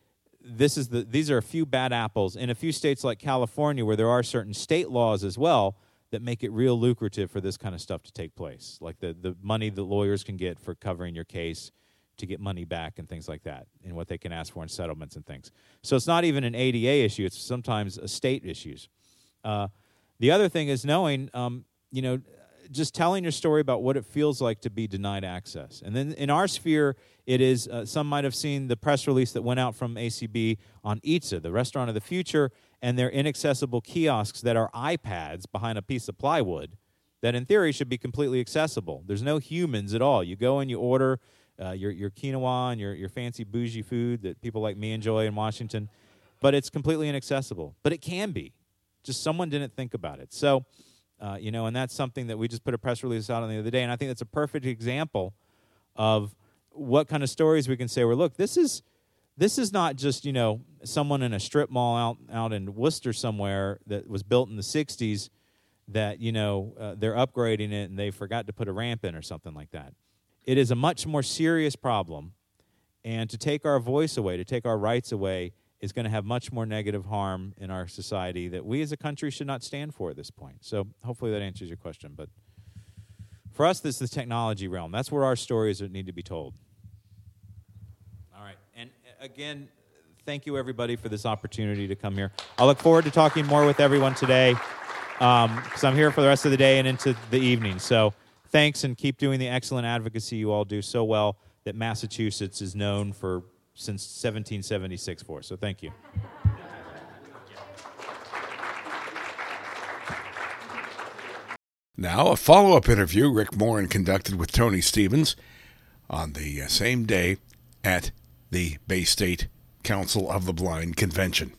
Speaker 2: this is the, these are a few bad apples in a few states like California where there are certain state laws as well that make it real lucrative for this kind of stuff to take place, like the, the money that lawyers can get for covering your case to get money back and things like that, and what they can ask for in settlements and things. So it's not even an ADA issue; it's sometimes a state issues. Uh, the other thing is knowing, um, you know, just telling your story about what it feels like to be denied access. And then in our sphere, it is uh, some might have seen the press release that went out from ACB on Eatsa, the restaurant of the future, and their inaccessible kiosks that are iPads behind a piece of plywood that in theory should be completely accessible. There's no humans at all. You go and you order uh, your, your quinoa and your, your fancy bougie food that people like me enjoy in Washington, but it's completely inaccessible. But it can be. Just someone didn't think about it. So, uh, you know, and that's something that we just put a press release out on the other day, and I think that's a perfect example of what kind of stories we can say. Where look, this is this is not just you know someone in a strip mall out out in Worcester somewhere that was built in the '60s that you know uh, they're upgrading it and they forgot to put a ramp in or something like that. It is a much more serious problem, and to take our voice away, to take our rights away, is going to have much more negative harm in our society that we as a country should not stand for at this point. So hopefully that answers your question. But for us, this is the technology realm. That's where our stories need to be told. All right. And uh, again, thank you everybody for this opportunity to come here. I look forward to talking more with everyone today because um, I'm here for the rest of the day and into the evening. So thanks and keep doing the excellent advocacy you all do so well that Massachusetts is known for since 1776 for. So thank you.
Speaker 1: Now, a follow up interview Rick Morin conducted with Tony Stephens on the uh, same day at the Bay State Council of the Blind Convention.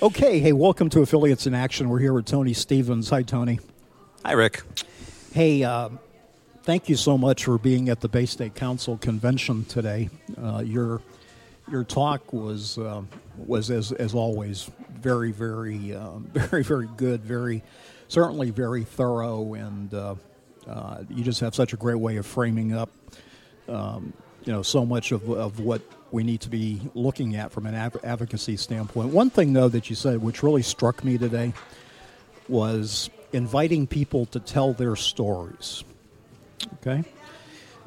Speaker 5: Okay, hey, welcome to Affiliates in Action. We're here with Tony Stephens. Hi, Tony.
Speaker 6: Hi, Rick.
Speaker 5: Hey, uh, thank you so much for being at the Bay State Council convention today. Uh, your your talk was uh, was as as always very very uh, very very good, very certainly very thorough, and uh, uh, you just have such a great way of framing up, um, you know, so much of of what we need to be looking at from an av- advocacy standpoint. One thing though that you said, which really struck me today, was inviting people to tell their stories. Okay.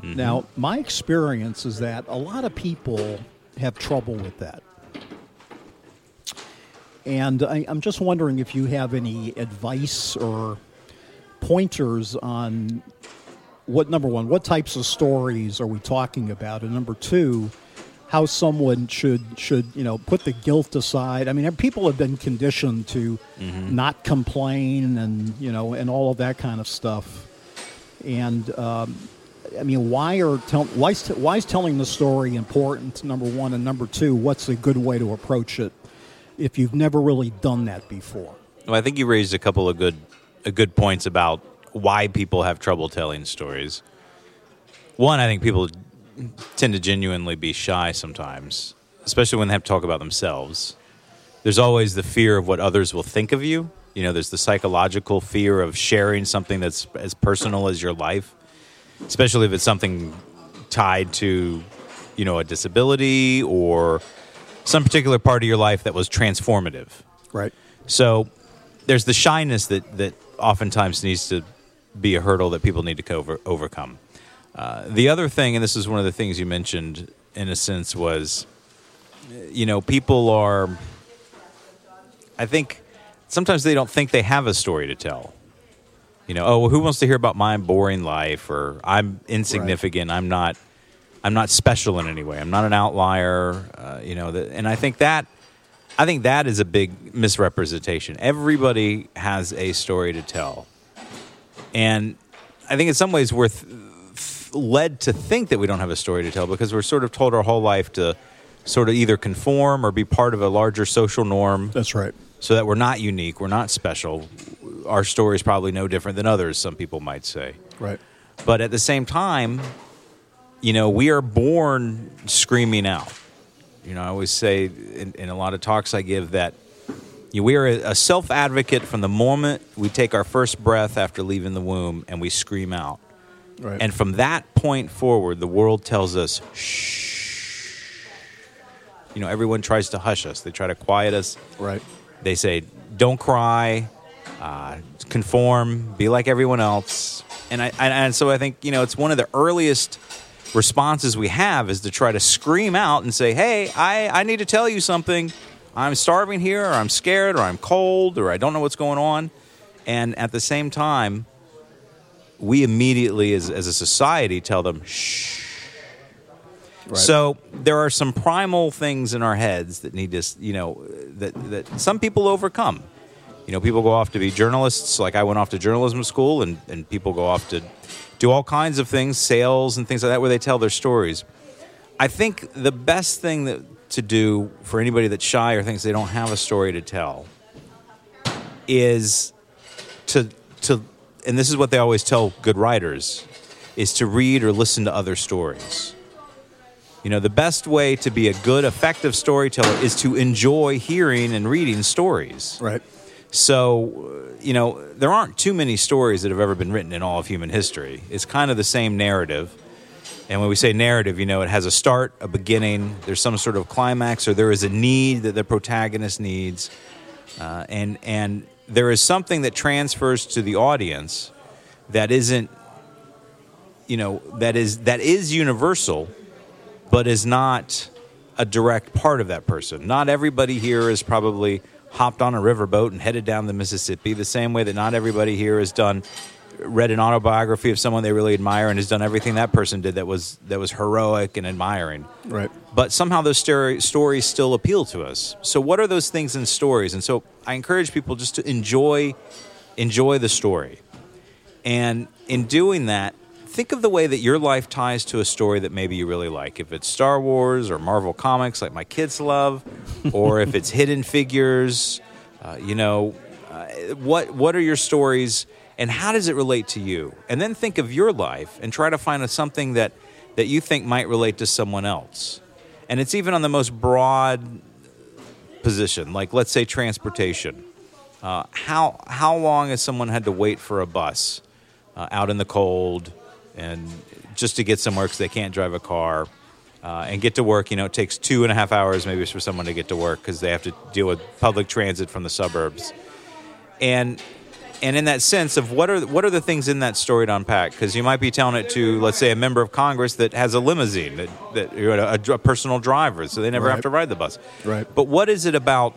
Speaker 5: Mm-hmm. Now, my experience is that a lot of people have trouble with that. And I, am just wondering if you have any advice or pointers on what, number one, what types of stories are we talking about? And number two, how someone should should you know put the guilt aside. I mean, people have been conditioned to mm-hmm. not complain and you know and all of that kind of stuff. And um, I mean, why are tell, why is, why is telling the story important? Number one, and number two, what's a good way to approach it if you've never really done that before?
Speaker 2: Well, I think you raised a couple of good, a good points about why people have trouble telling stories. One, I think people tend to genuinely be shy sometimes, especially when they have to talk about themselves. There's always the fear of what others will think of you. You know, there's the psychological fear of sharing something that's as personal as your life, especially if it's something tied to, you know, a disability or some particular part of your life that was transformative.
Speaker 5: Right.
Speaker 2: So there's the shyness that, that oftentimes needs to be a hurdle that people need to cover, overcome. Uh, the other thing, and this is one of the things you mentioned in a sense, was you know, people are, I think sometimes they don't think they have a story to tell. You know, oh, well, who wants to hear about my boring life or I'm insignificant, I'm not. I'm not special in any way. I'm not an outlier. Uh, you know, the, and I think that I think that is a big misrepresentation. Everybody has a story to tell, and I think in some ways we're th- led to think that we don't have a story to tell because we're sort of told our whole life to sort of either conform or be part of a larger social norm.
Speaker 5: That's right.
Speaker 2: So that we're not unique, we're not special. Our story is probably no different than others. Some people might say.
Speaker 5: Right.
Speaker 2: But at the same time, you know, we are born screaming out. You know, I always say in, in a lot of talks I give that we are a self advocate from the moment we take our first breath after leaving the womb and we scream out.
Speaker 5: Right.
Speaker 2: And from that point forward, the world tells us, shh. You know, everyone tries to hush us, they try to quiet us.
Speaker 5: right.
Speaker 2: They say, don't cry, uh, conform, be like everyone else. And, I, and, so I think, you know, it's one of the earliest responses we have is to try to scream out and say, hey, I, I need to tell you something. I'm starving here, or I'm scared, or I'm cold, or I don't know what's going on. And at the same time, we immediately, as, as a society, tell them, shh.
Speaker 5: Right.
Speaker 2: So there are some primal things in our heads that need to, you know, that, that some people overcome. You know, people go off to be journalists, like I went off to journalism school, and, and people go off to do all kinds of things, sales and things like that, where they tell their stories. I think the best thing that, to do for anybody that's shy or thinks they don't have a story to tell is to to and this is what they always tell good writers is to read or listen to other stories. You know, the best way to be a good effective storyteller is to enjoy hearing and reading stories.
Speaker 5: Right.
Speaker 2: So, uh, you know, there aren't too many stories that have ever been written in all of human history. It's kind of the same narrative. And when we say narrative, you know, it has a start, a beginning, there's some sort of climax, or there is a need that the protagonist needs. Uh, and, and there is something that transfers to the audience that isn't, you know, that is, that is universal, but is not a direct part of that person. Not everybody here is probably hopped on a riverboat and headed down the Mississippi, the same way that not everybody here has done read an autobiography of someone they really admire and has done everything that person did that was that was heroic and admiring.
Speaker 5: Right.
Speaker 2: But somehow those story, stories still appeal to us. So what are those things in stories? And so I encourage people just to enjoy enjoy the story. And in doing that, think of the way that your life ties to a story that maybe you really like. If it's Star Wars or Marvel Comics, like my kids love, or if it's Hidden Figures, uh, you know, uh, what what are your stories, and how does it relate to you? And then think of your life and try to find a, something that that you think might relate to someone else. And it's even on the most broad position, like let's say transportation. Uh, how how long has someone had to wait for a bus uh, out in the cold and just to get somewhere because they can't drive a car uh, and get to work? You know, it takes two and a half hours maybe for someone to get to work because they have to deal with public transit from the suburbs. And and in that sense of what are what are the things in that story to unpack? Because you might be telling it to, let's say, a member of Congress that has a limousine that that you know, a, a personal driver, so they never
Speaker 5: Right.
Speaker 2: have to ride the bus.
Speaker 5: Right.
Speaker 2: But what is it about?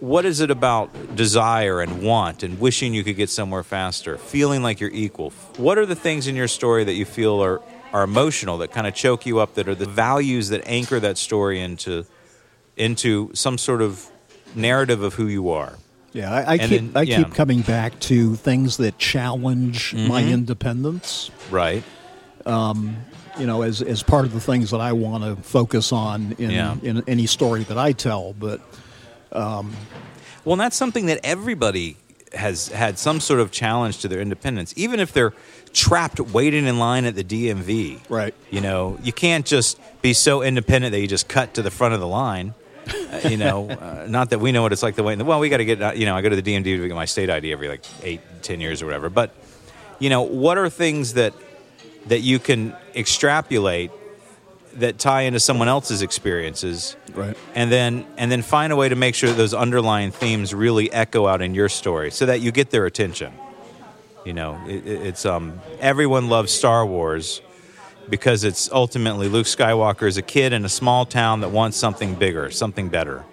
Speaker 2: What is it about desire and want and wishing you could get somewhere faster, feeling like you're equal? What are the things in your story that you feel are are emotional that kind of choke you up? That are the values that anchor that story into into some sort of narrative of who you are.
Speaker 5: Yeah, I, I keep
Speaker 2: then-
Speaker 5: I
Speaker 2: yeah. Mm-hmm.
Speaker 5: keep coming back to things that challenge my independence.
Speaker 2: Right.
Speaker 5: um, you know, as, as part of the things that I want to focus on in,
Speaker 2: Yeah.
Speaker 5: in any story that I tell. But
Speaker 2: Well, and that's something that everybody has had some sort of challenge to their independence, even if they're trapped waiting in line at the DMV.
Speaker 5: Right.
Speaker 2: You know, you can't just be so independent that you just cut to the front of the line. Uh, you know, uh, not that we know what it's like to wait. In the, well, we got to get. uh, You know, I go to the DMV to get my state ID every like eight, ten years or whatever. But you know, what are things that that you can extrapolate that tie into someone else's experiences
Speaker 5: Right.
Speaker 2: and then and then find a way to make sure that those underlying themes really echo out in your story so that you get their attention you know it, it- it's um everyone loves star wars because it's ultimately luke skywalker is a kid in a small town that wants something bigger something better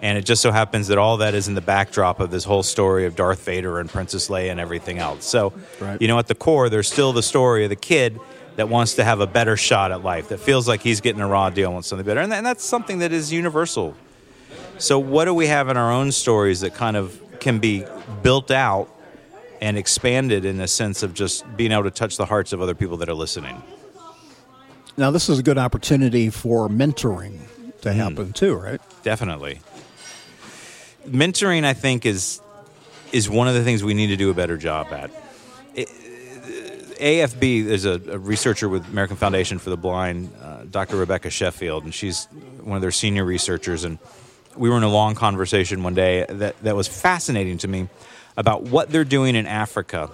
Speaker 2: and it just so happens that all that is in the backdrop of this whole story of Darth Vader and Princess Leia and everything else. So,
Speaker 5: Right.
Speaker 2: you know, at the core, there's still the story of the kid that wants to have a better shot at life, that feels like he's getting a raw deal and wants something better. And, and that's something that is universal. So, what do we have in our own stories that kind of can be built out and expanded in a sense of just being able to touch the hearts of other people that are listening?
Speaker 5: now this is a good opportunity for mentoring to hmm. happen too, right?
Speaker 2: Definitely. Mentoring, I think, is is one of the things we need to do a better job at. AFB is a, a researcher with American Foundation for the Blind, uh, Dr. Rebecca Sheffield, and she's one of their senior researchers. And we were in a long conversation one day that, that was fascinating to me about what they're doing in Africa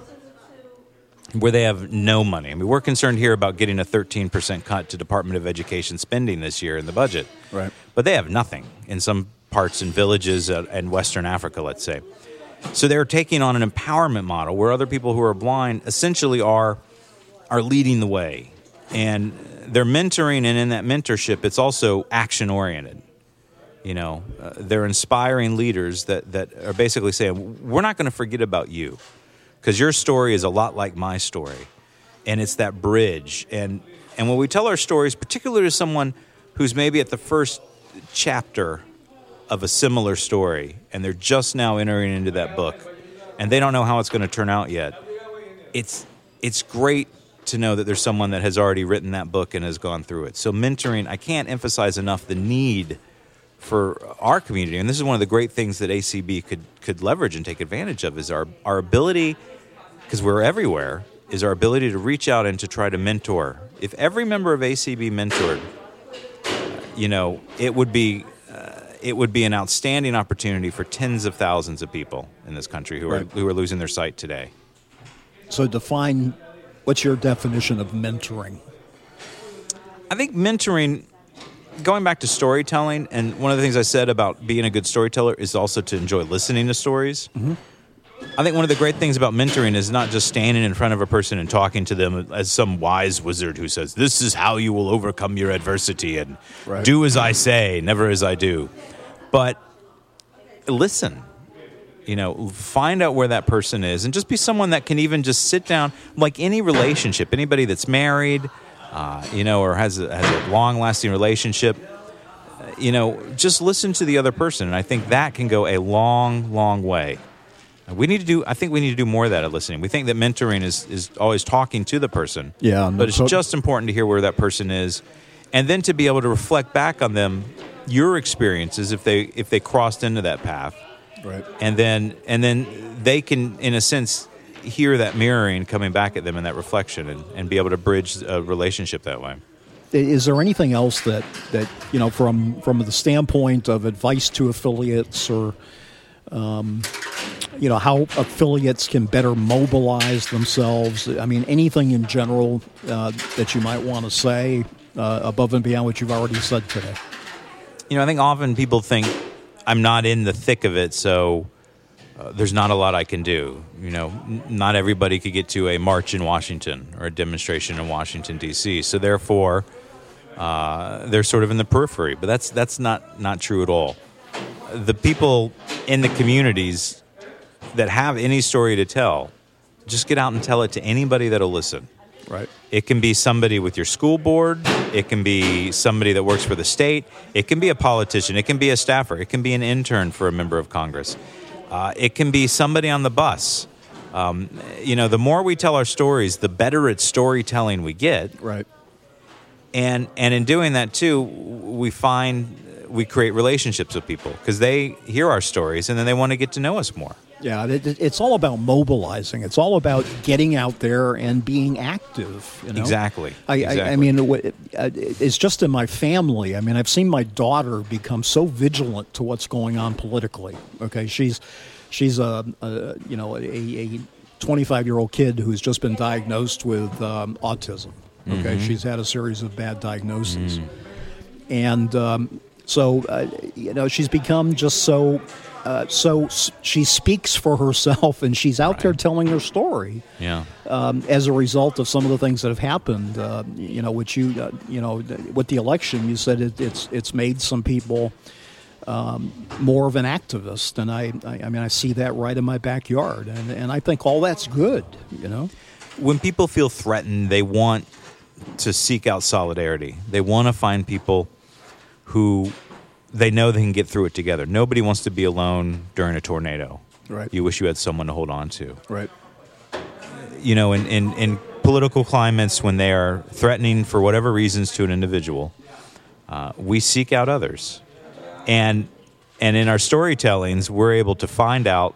Speaker 2: where they have no money. I mean, we're concerned here about getting a 13% cut to Department of Education spending this year in the budget.
Speaker 5: Right.
Speaker 2: But they have nothing in some parts and villages uh, in Western Africa, let's say. So they're taking on an empowerment model where other people who are blind essentially are are leading the way. And they're mentoring and in that mentorship it's also action oriented. You know, uh, they're inspiring leaders that that are basically saying we're not going to forget about you because your story is a lot like my story and it's that bridge and and when we tell our stories particularly to someone who's maybe at the first chapter of a similar story and they're just now entering into that book and they don't know how it's going to turn out yet it's it's great to know that there's someone that has already written that book and has gone through it so mentoring i can't emphasize enough the need for our community, and this is one of the great things that ACB could could leverage and take advantage of, is our our ability, because we're everywhere, is our ability to reach out and to try to mentor. If every member of ACB mentored, you know, it would be it would be an outstanding opportunity for tens of thousands of people in this country who are who are losing their sight today.
Speaker 5: So define what's your definition of mentoring?
Speaker 2: I think mentoring, going back to storytelling, and one of the things I said about being a good storyteller is also to enjoy listening to stories. Mm-hmm. I think one of the great things about mentoring is not just standing in front of a person and talking to them as some wise wizard who says, This is how you will overcome your adversity and
Speaker 5: Right.
Speaker 2: do as I say, never as I do. But listen, you know, find out where that person is and just be someone that can even just sit down, like any relationship, anybody that's married, uh, you know, or has a, has a long lasting relationship, uh, you know, just listen to the other person. And I think that can go a long, long way. We need to do. I think we need to do more of that at listening. We think that mentoring is is always talking to the person.
Speaker 5: Yeah,
Speaker 2: but it's
Speaker 5: to-
Speaker 2: just important to hear where that person is, and then to be able to reflect back on them, your experiences if they if they crossed into that path,
Speaker 5: Right.
Speaker 2: and then and then they can, in a sense, hear that mirroring coming back at them in that reflection, and, and be able to bridge a relationship that way.
Speaker 5: Is there anything else that, that you know from from the standpoint of advice to affiliates or um, you know how affiliates can better mobilize themselves? I mean, anything in general uh, that you might want to say uh, above and beyond what you've already said today.
Speaker 2: You know, I think often people think I'm not in the thick of it, so uh, there's not a lot I can do. You know, n- not everybody could get to a march in Washington or a demonstration in Washington D.C. So therefore, uh, they're sort of in the periphery. But that's that's not not true at all. The people in the communities that have any story to tell, just get out and tell it to anybody that'll listen.
Speaker 5: Right.
Speaker 2: It can be somebody with your school board. It can be somebody that works for the state. It can be a politician. It can be a staffer. It can be an intern for a member of Congress. Uh, it can be somebody on the bus Um, you know, the more we tell our stories, the better at storytelling we get.
Speaker 5: Right.
Speaker 2: and and in doing that too we find we create relationships with people because they hear our stories and then they want to get to know us more
Speaker 5: Yeah, it, it- it's all about mobilizing. It's all about getting out there and being active. You know?
Speaker 2: Exactly.
Speaker 5: I, I, I mean, it, it- it's just in my family. I mean, I've seen my daughter become so vigilant to what's going on politically. Okay, she's she's a, a you know a, a 25 year old kid who's just been diagnosed with um, autism. Okay,
Speaker 2: Mm-hmm.
Speaker 5: she's had a series of bad diagnoses,
Speaker 2: Mm.
Speaker 5: and um, so uh, you know she's become just so. Uh, so s- she speaks for herself, and she's out there telling her story
Speaker 2: yeah
Speaker 5: um, as a result of some of the things that have happened. Uh, you know, which you uh, you know with the election, you said it, it's it's made some people um, more of an activist, and I, I I mean I see that right in my backyard, and and I think all that's good. You know,
Speaker 2: when people feel threatened they want to seek out solidarity they want to find people who they know they can get through it together nobody wants to be alone during a tornado
Speaker 5: Right.
Speaker 2: you wish you had someone to hold on to
Speaker 5: right?
Speaker 2: you know, in, in, in political climates when they are threatening for whatever reasons to an individual, uh, we seek out others. And, and in our storytellings, we're able to find out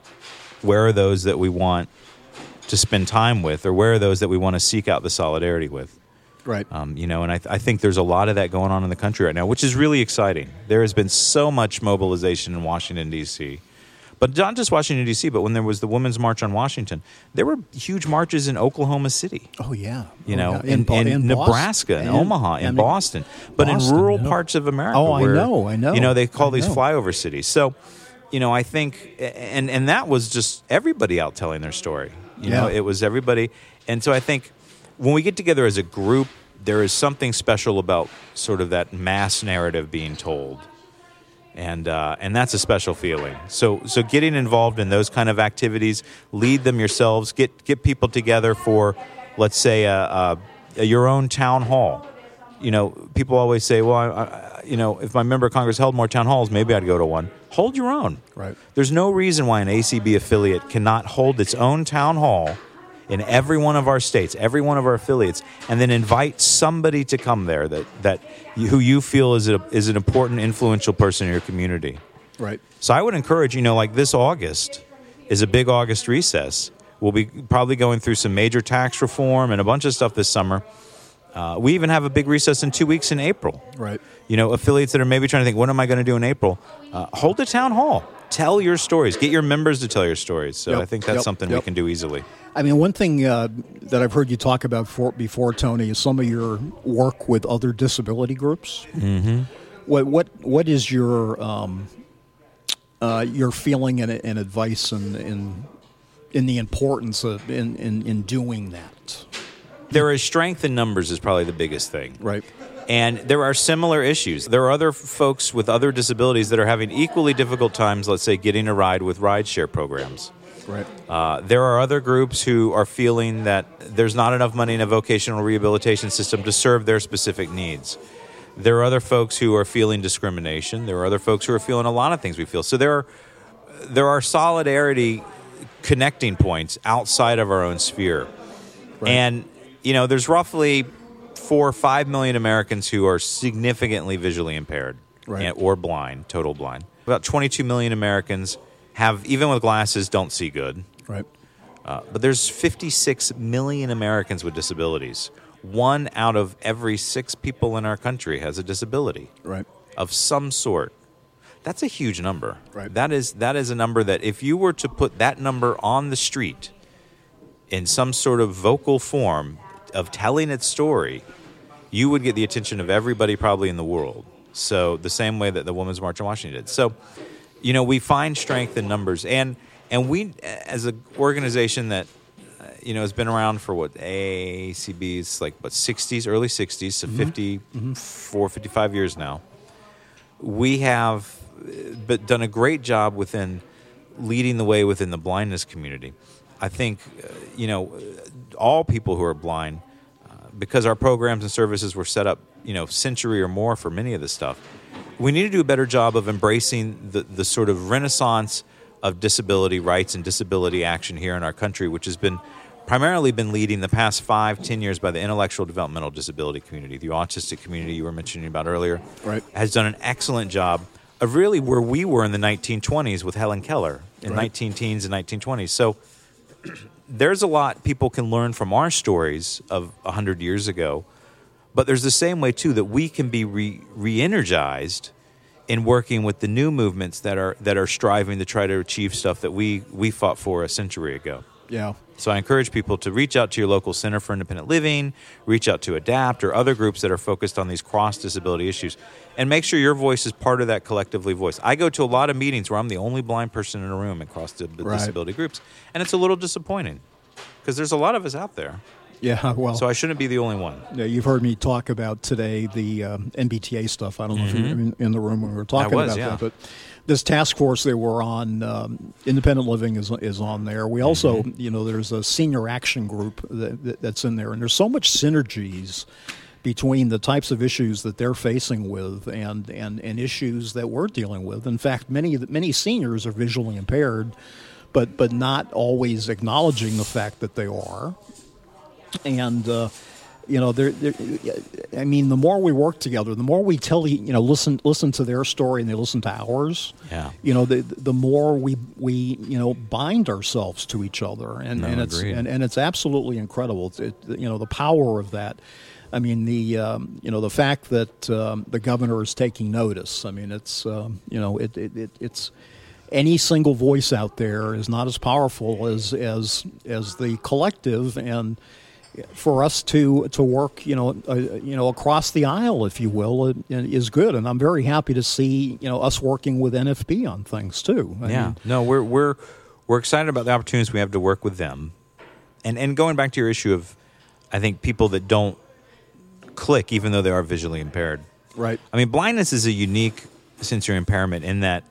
Speaker 2: where are those that we want to spend time with or where are those that we want to seek out the solidarity with.
Speaker 5: Right.
Speaker 2: Um, you know, and I, I think there's a lot of that going on in the country right now, which is really exciting. There has been so much mobilization in Washington, D.C., but not just Washington, D.C., but when there was the Women's March on Washington, there were huge marches in Oklahoma City,
Speaker 5: oh yeah.
Speaker 2: you
Speaker 5: Oh,
Speaker 2: know,
Speaker 5: yeah.
Speaker 2: in, in,
Speaker 5: Boston.
Speaker 2: Nebraska, in Omaha, in
Speaker 5: and
Speaker 2: Boston, but
Speaker 5: Boston,
Speaker 2: in rural
Speaker 5: yeah.
Speaker 2: parts of America.
Speaker 5: Oh, I know, I know,
Speaker 2: You know, they call
Speaker 5: I
Speaker 2: these
Speaker 5: know.
Speaker 2: flyover cities. So, you know, I think, and and that was just everybody out telling their story. You know, it was everybody, and so I think when we get together as a group, there is something special about sort of that mass narrative being told, and uh, and that's a special feeling. So so getting involved in those kind of activities, lead them yourselves. Get get people together for, let's say, a, a, a your own town hall. You know, people always say, well, I, I, you know, if my member of Congress held more town halls, maybe I'd go to one. Hold your own.
Speaker 5: Right.
Speaker 2: There's no reason why an ACB affiliate cannot hold its own town hall in every one of our states, every one of our affiliates, and then invite somebody to come there that, that you, who you feel is, a, is an important, influential person in your community.
Speaker 5: Right.
Speaker 2: So I would encourage, you know, like this August is a big August recess. We'll be probably going through some major tax reform and a bunch of stuff this summer. Uh, we even have a big recess in two weeks in April.
Speaker 5: Right.
Speaker 2: You know, affiliates that are maybe trying to think, what am I going to do in April? Uh, hold a town hall. Tell your stories. Get your members to tell your stories. So
Speaker 5: Yep,
Speaker 2: I think that's
Speaker 5: yep,
Speaker 2: something we can do easily.
Speaker 5: I mean, one thing uh, that I've heard you talk about for, before, Tony, is some of your work with other disability groups. Mm-hmm. What what what is your um, uh, your feeling and, and advice in, in in the importance of in, in, in doing that?
Speaker 2: There is strength in numbers is probably the biggest thing.
Speaker 5: Right.
Speaker 2: And there are similar issues. There are other folks with other disabilities that are having equally difficult times, let's say, getting a ride with rideshare programs.
Speaker 5: Right.
Speaker 2: Uh, there are other groups who are feeling that there's not enough money in a vocational rehabilitation system to serve their specific needs. There are other folks who are feeling discrimination. There are other folks who are feeling a lot of things we feel. So there are there are solidarity connecting points outside of our own sphere. Right. And you know, there's roughly four or five million Americans who are significantly visually impaired
Speaker 5: Right.
Speaker 2: and- or blind, total blind. About 22 million Americans have, even with glasses, don't see good.
Speaker 5: Right.
Speaker 2: Uh, but there's 56 million Americans with disabilities. One out of every six people in our country has a disability
Speaker 5: Right.
Speaker 2: of some sort. That's a huge number.
Speaker 5: Right.
Speaker 2: That is that is a number that if you were to put that number on the street in some sort of vocal form of telling its story, you would get the attention of everybody probably in the world. So the same way that the Women's March on Washington did. So, you know, we find strength in numbers, and and we as an organization that uh, you know has been around for what AACB is like what 60s, early 60s, so 54, 55 years now we have uh, but done a great job within leading the way within the blindness community. I think, uh, you know, all people who are blind, because our programs and services were set up, you know, century or more for many of this stuff, we need to do a better job of embracing the, the sort of renaissance of disability rights and disability action here in our country, which has been primarily been leading the past five, ten years by the intellectual developmental disability community, the autistic community you were mentioning about earlier,
Speaker 5: Right.
Speaker 2: has done an excellent job of really where we were in the 1920s with Helen Keller in
Speaker 5: Right.
Speaker 2: 19 teens and 1920s. So there's a lot people can learn from our stories of 100 years ago, but there's the same way too that we can be re- re-energized in working with the new movements that are that are striving to try to achieve stuff that we we fought for a century ago.
Speaker 5: Yeah.
Speaker 2: So I encourage people to reach out to your local Center for Independent Living, reach out to ADAPT or other groups that are focused on these cross disability issues, and make sure your voice is part of that collectively voice. I go to a lot of meetings where I'm the only blind person in a room across cross di-
Speaker 5: Right.
Speaker 2: disability groups, and it's a little disappointing because there's a lot of us out there.
Speaker 5: Yeah. Well.
Speaker 2: So I shouldn't be the only one.
Speaker 5: Yeah, you've heard me talk about today the um, MBTA stuff. I don't know if you were in, in the room when we were talking
Speaker 2: was,
Speaker 5: about
Speaker 2: yeah.
Speaker 5: that, but this task force they were on, um, independent living is is on there. We also, you know, there's a senior action group that, that, that's in there, and there's so much synergies between the types of issues that they're facing with and and, and issues that we're dealing with. In fact, many many seniors are visually impaired, but but not always acknowledging the fact that they are and uh, you know, they're, they're, I mean, the more we work together, the more we tell you, know, listen, listen to their story and they listen to ours.
Speaker 2: Yeah.
Speaker 5: You know, the the more we we you know bind ourselves to each other, and,
Speaker 2: No,
Speaker 5: and it's and, and it's absolutely incredible. It's, it, you know, the power of that. I mean, the um, you know the fact that um, the governor is taking notice. I mean, it's um, you know it, it, it it's any single voice out there is not as powerful as as as the collective and for us to to work you know uh, you know across the aisle if you will uh, is good and I'm very happy to see you know us working with NFB on things too I
Speaker 2: yeah.
Speaker 5: mean,
Speaker 2: no, we're we're we're excited about the opportunities we have to work with them. And and going back to your issue of I think people that don't click even though they are visually impaired.
Speaker 5: right
Speaker 2: I mean, blindness is a unique sensory impairment in that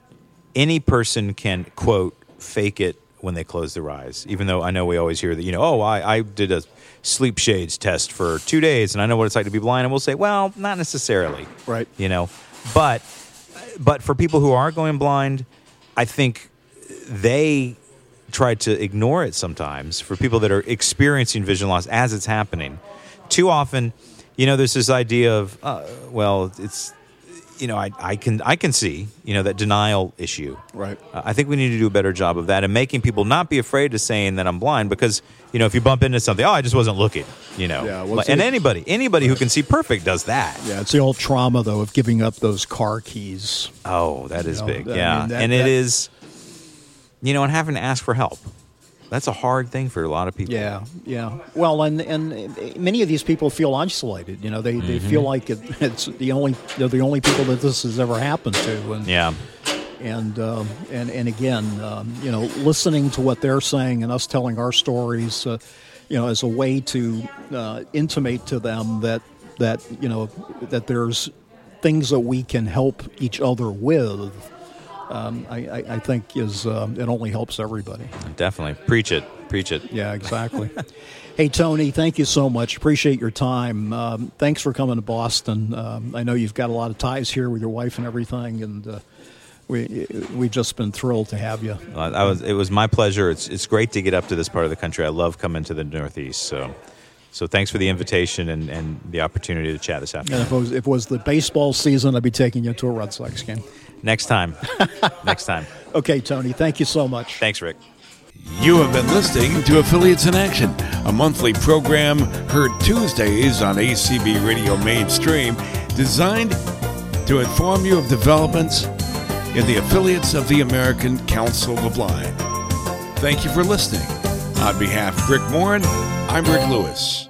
Speaker 2: any person can quote fake it when they close their eyes. Even though I know we always hear that, you know, oh, I, I did a sleep shades test for two days and I know what it's like to be blind. And we'll say, well, not necessarily.
Speaker 5: Right.
Speaker 2: You know, but but for people who are going blind, I think they try to ignore it sometimes. For people that are experiencing vision loss as it's happening, too often, you know, there's this idea of, uh, well, it's you know, I, I can I can see you know that denial issue.
Speaker 5: Right.
Speaker 2: Uh, I think we need to do a better job of that and making people not be afraid of saying that I'm blind because you know if you bump into something, oh, I just wasn't looking. You know,
Speaker 5: Yeah, well,
Speaker 2: and anybody anybody who can see perfect does that.
Speaker 5: yeah it's the old trauma though of giving up those car keys
Speaker 2: Oh, that is
Speaker 5: know,
Speaker 2: big.
Speaker 5: I
Speaker 2: yeah,
Speaker 5: mean, that-
Speaker 2: and it
Speaker 5: that-
Speaker 2: is, you know, and having to ask for help. That's a hard thing for a lot of people.
Speaker 5: Yeah, yeah. Well, and and many of these people feel isolated. You know, they, they
Speaker 2: Mm-hmm.
Speaker 5: feel like it, it's the only they're the only people that this has ever happened to. And
Speaker 2: Yeah.
Speaker 5: and um, and and again, um, you know, listening to what they're saying and us telling our stories, uh, you know, as a way to uh, intimate to them that that you know that there's things that we can help each other with. Um, I, I, I think is um, it only helps everybody.
Speaker 2: Definitely. Preach it. Preach it.
Speaker 5: Yeah, exactly. hey, Tony, thank you so much. Appreciate your time. Um, thanks for coming to Boston. Um, I know you've got a lot of ties here with your wife and everything, and uh, we we've just been thrilled to have you.
Speaker 2: I was. It was my pleasure. It's it's great to get up to this part of the country. I love coming to the Northeast. So, so thanks for the invitation and, and the opportunity to chat this
Speaker 5: And
Speaker 2: afternoon.
Speaker 5: if it, was, if it was the baseball season, I'd be taking you to a Red Sox game.
Speaker 2: Next time. Next time.
Speaker 5: Okay, Tony, thank you so much.
Speaker 2: Thanks, Rick.
Speaker 1: You have been listening to Affiliates in Action, a monthly program heard Tuesdays on ACB Radio Mainstream, designed to inform you of developments in the affiliates of the American Council of the Blind. Thank you for listening. On behalf of Rick Morin, I'm Rick Lewis.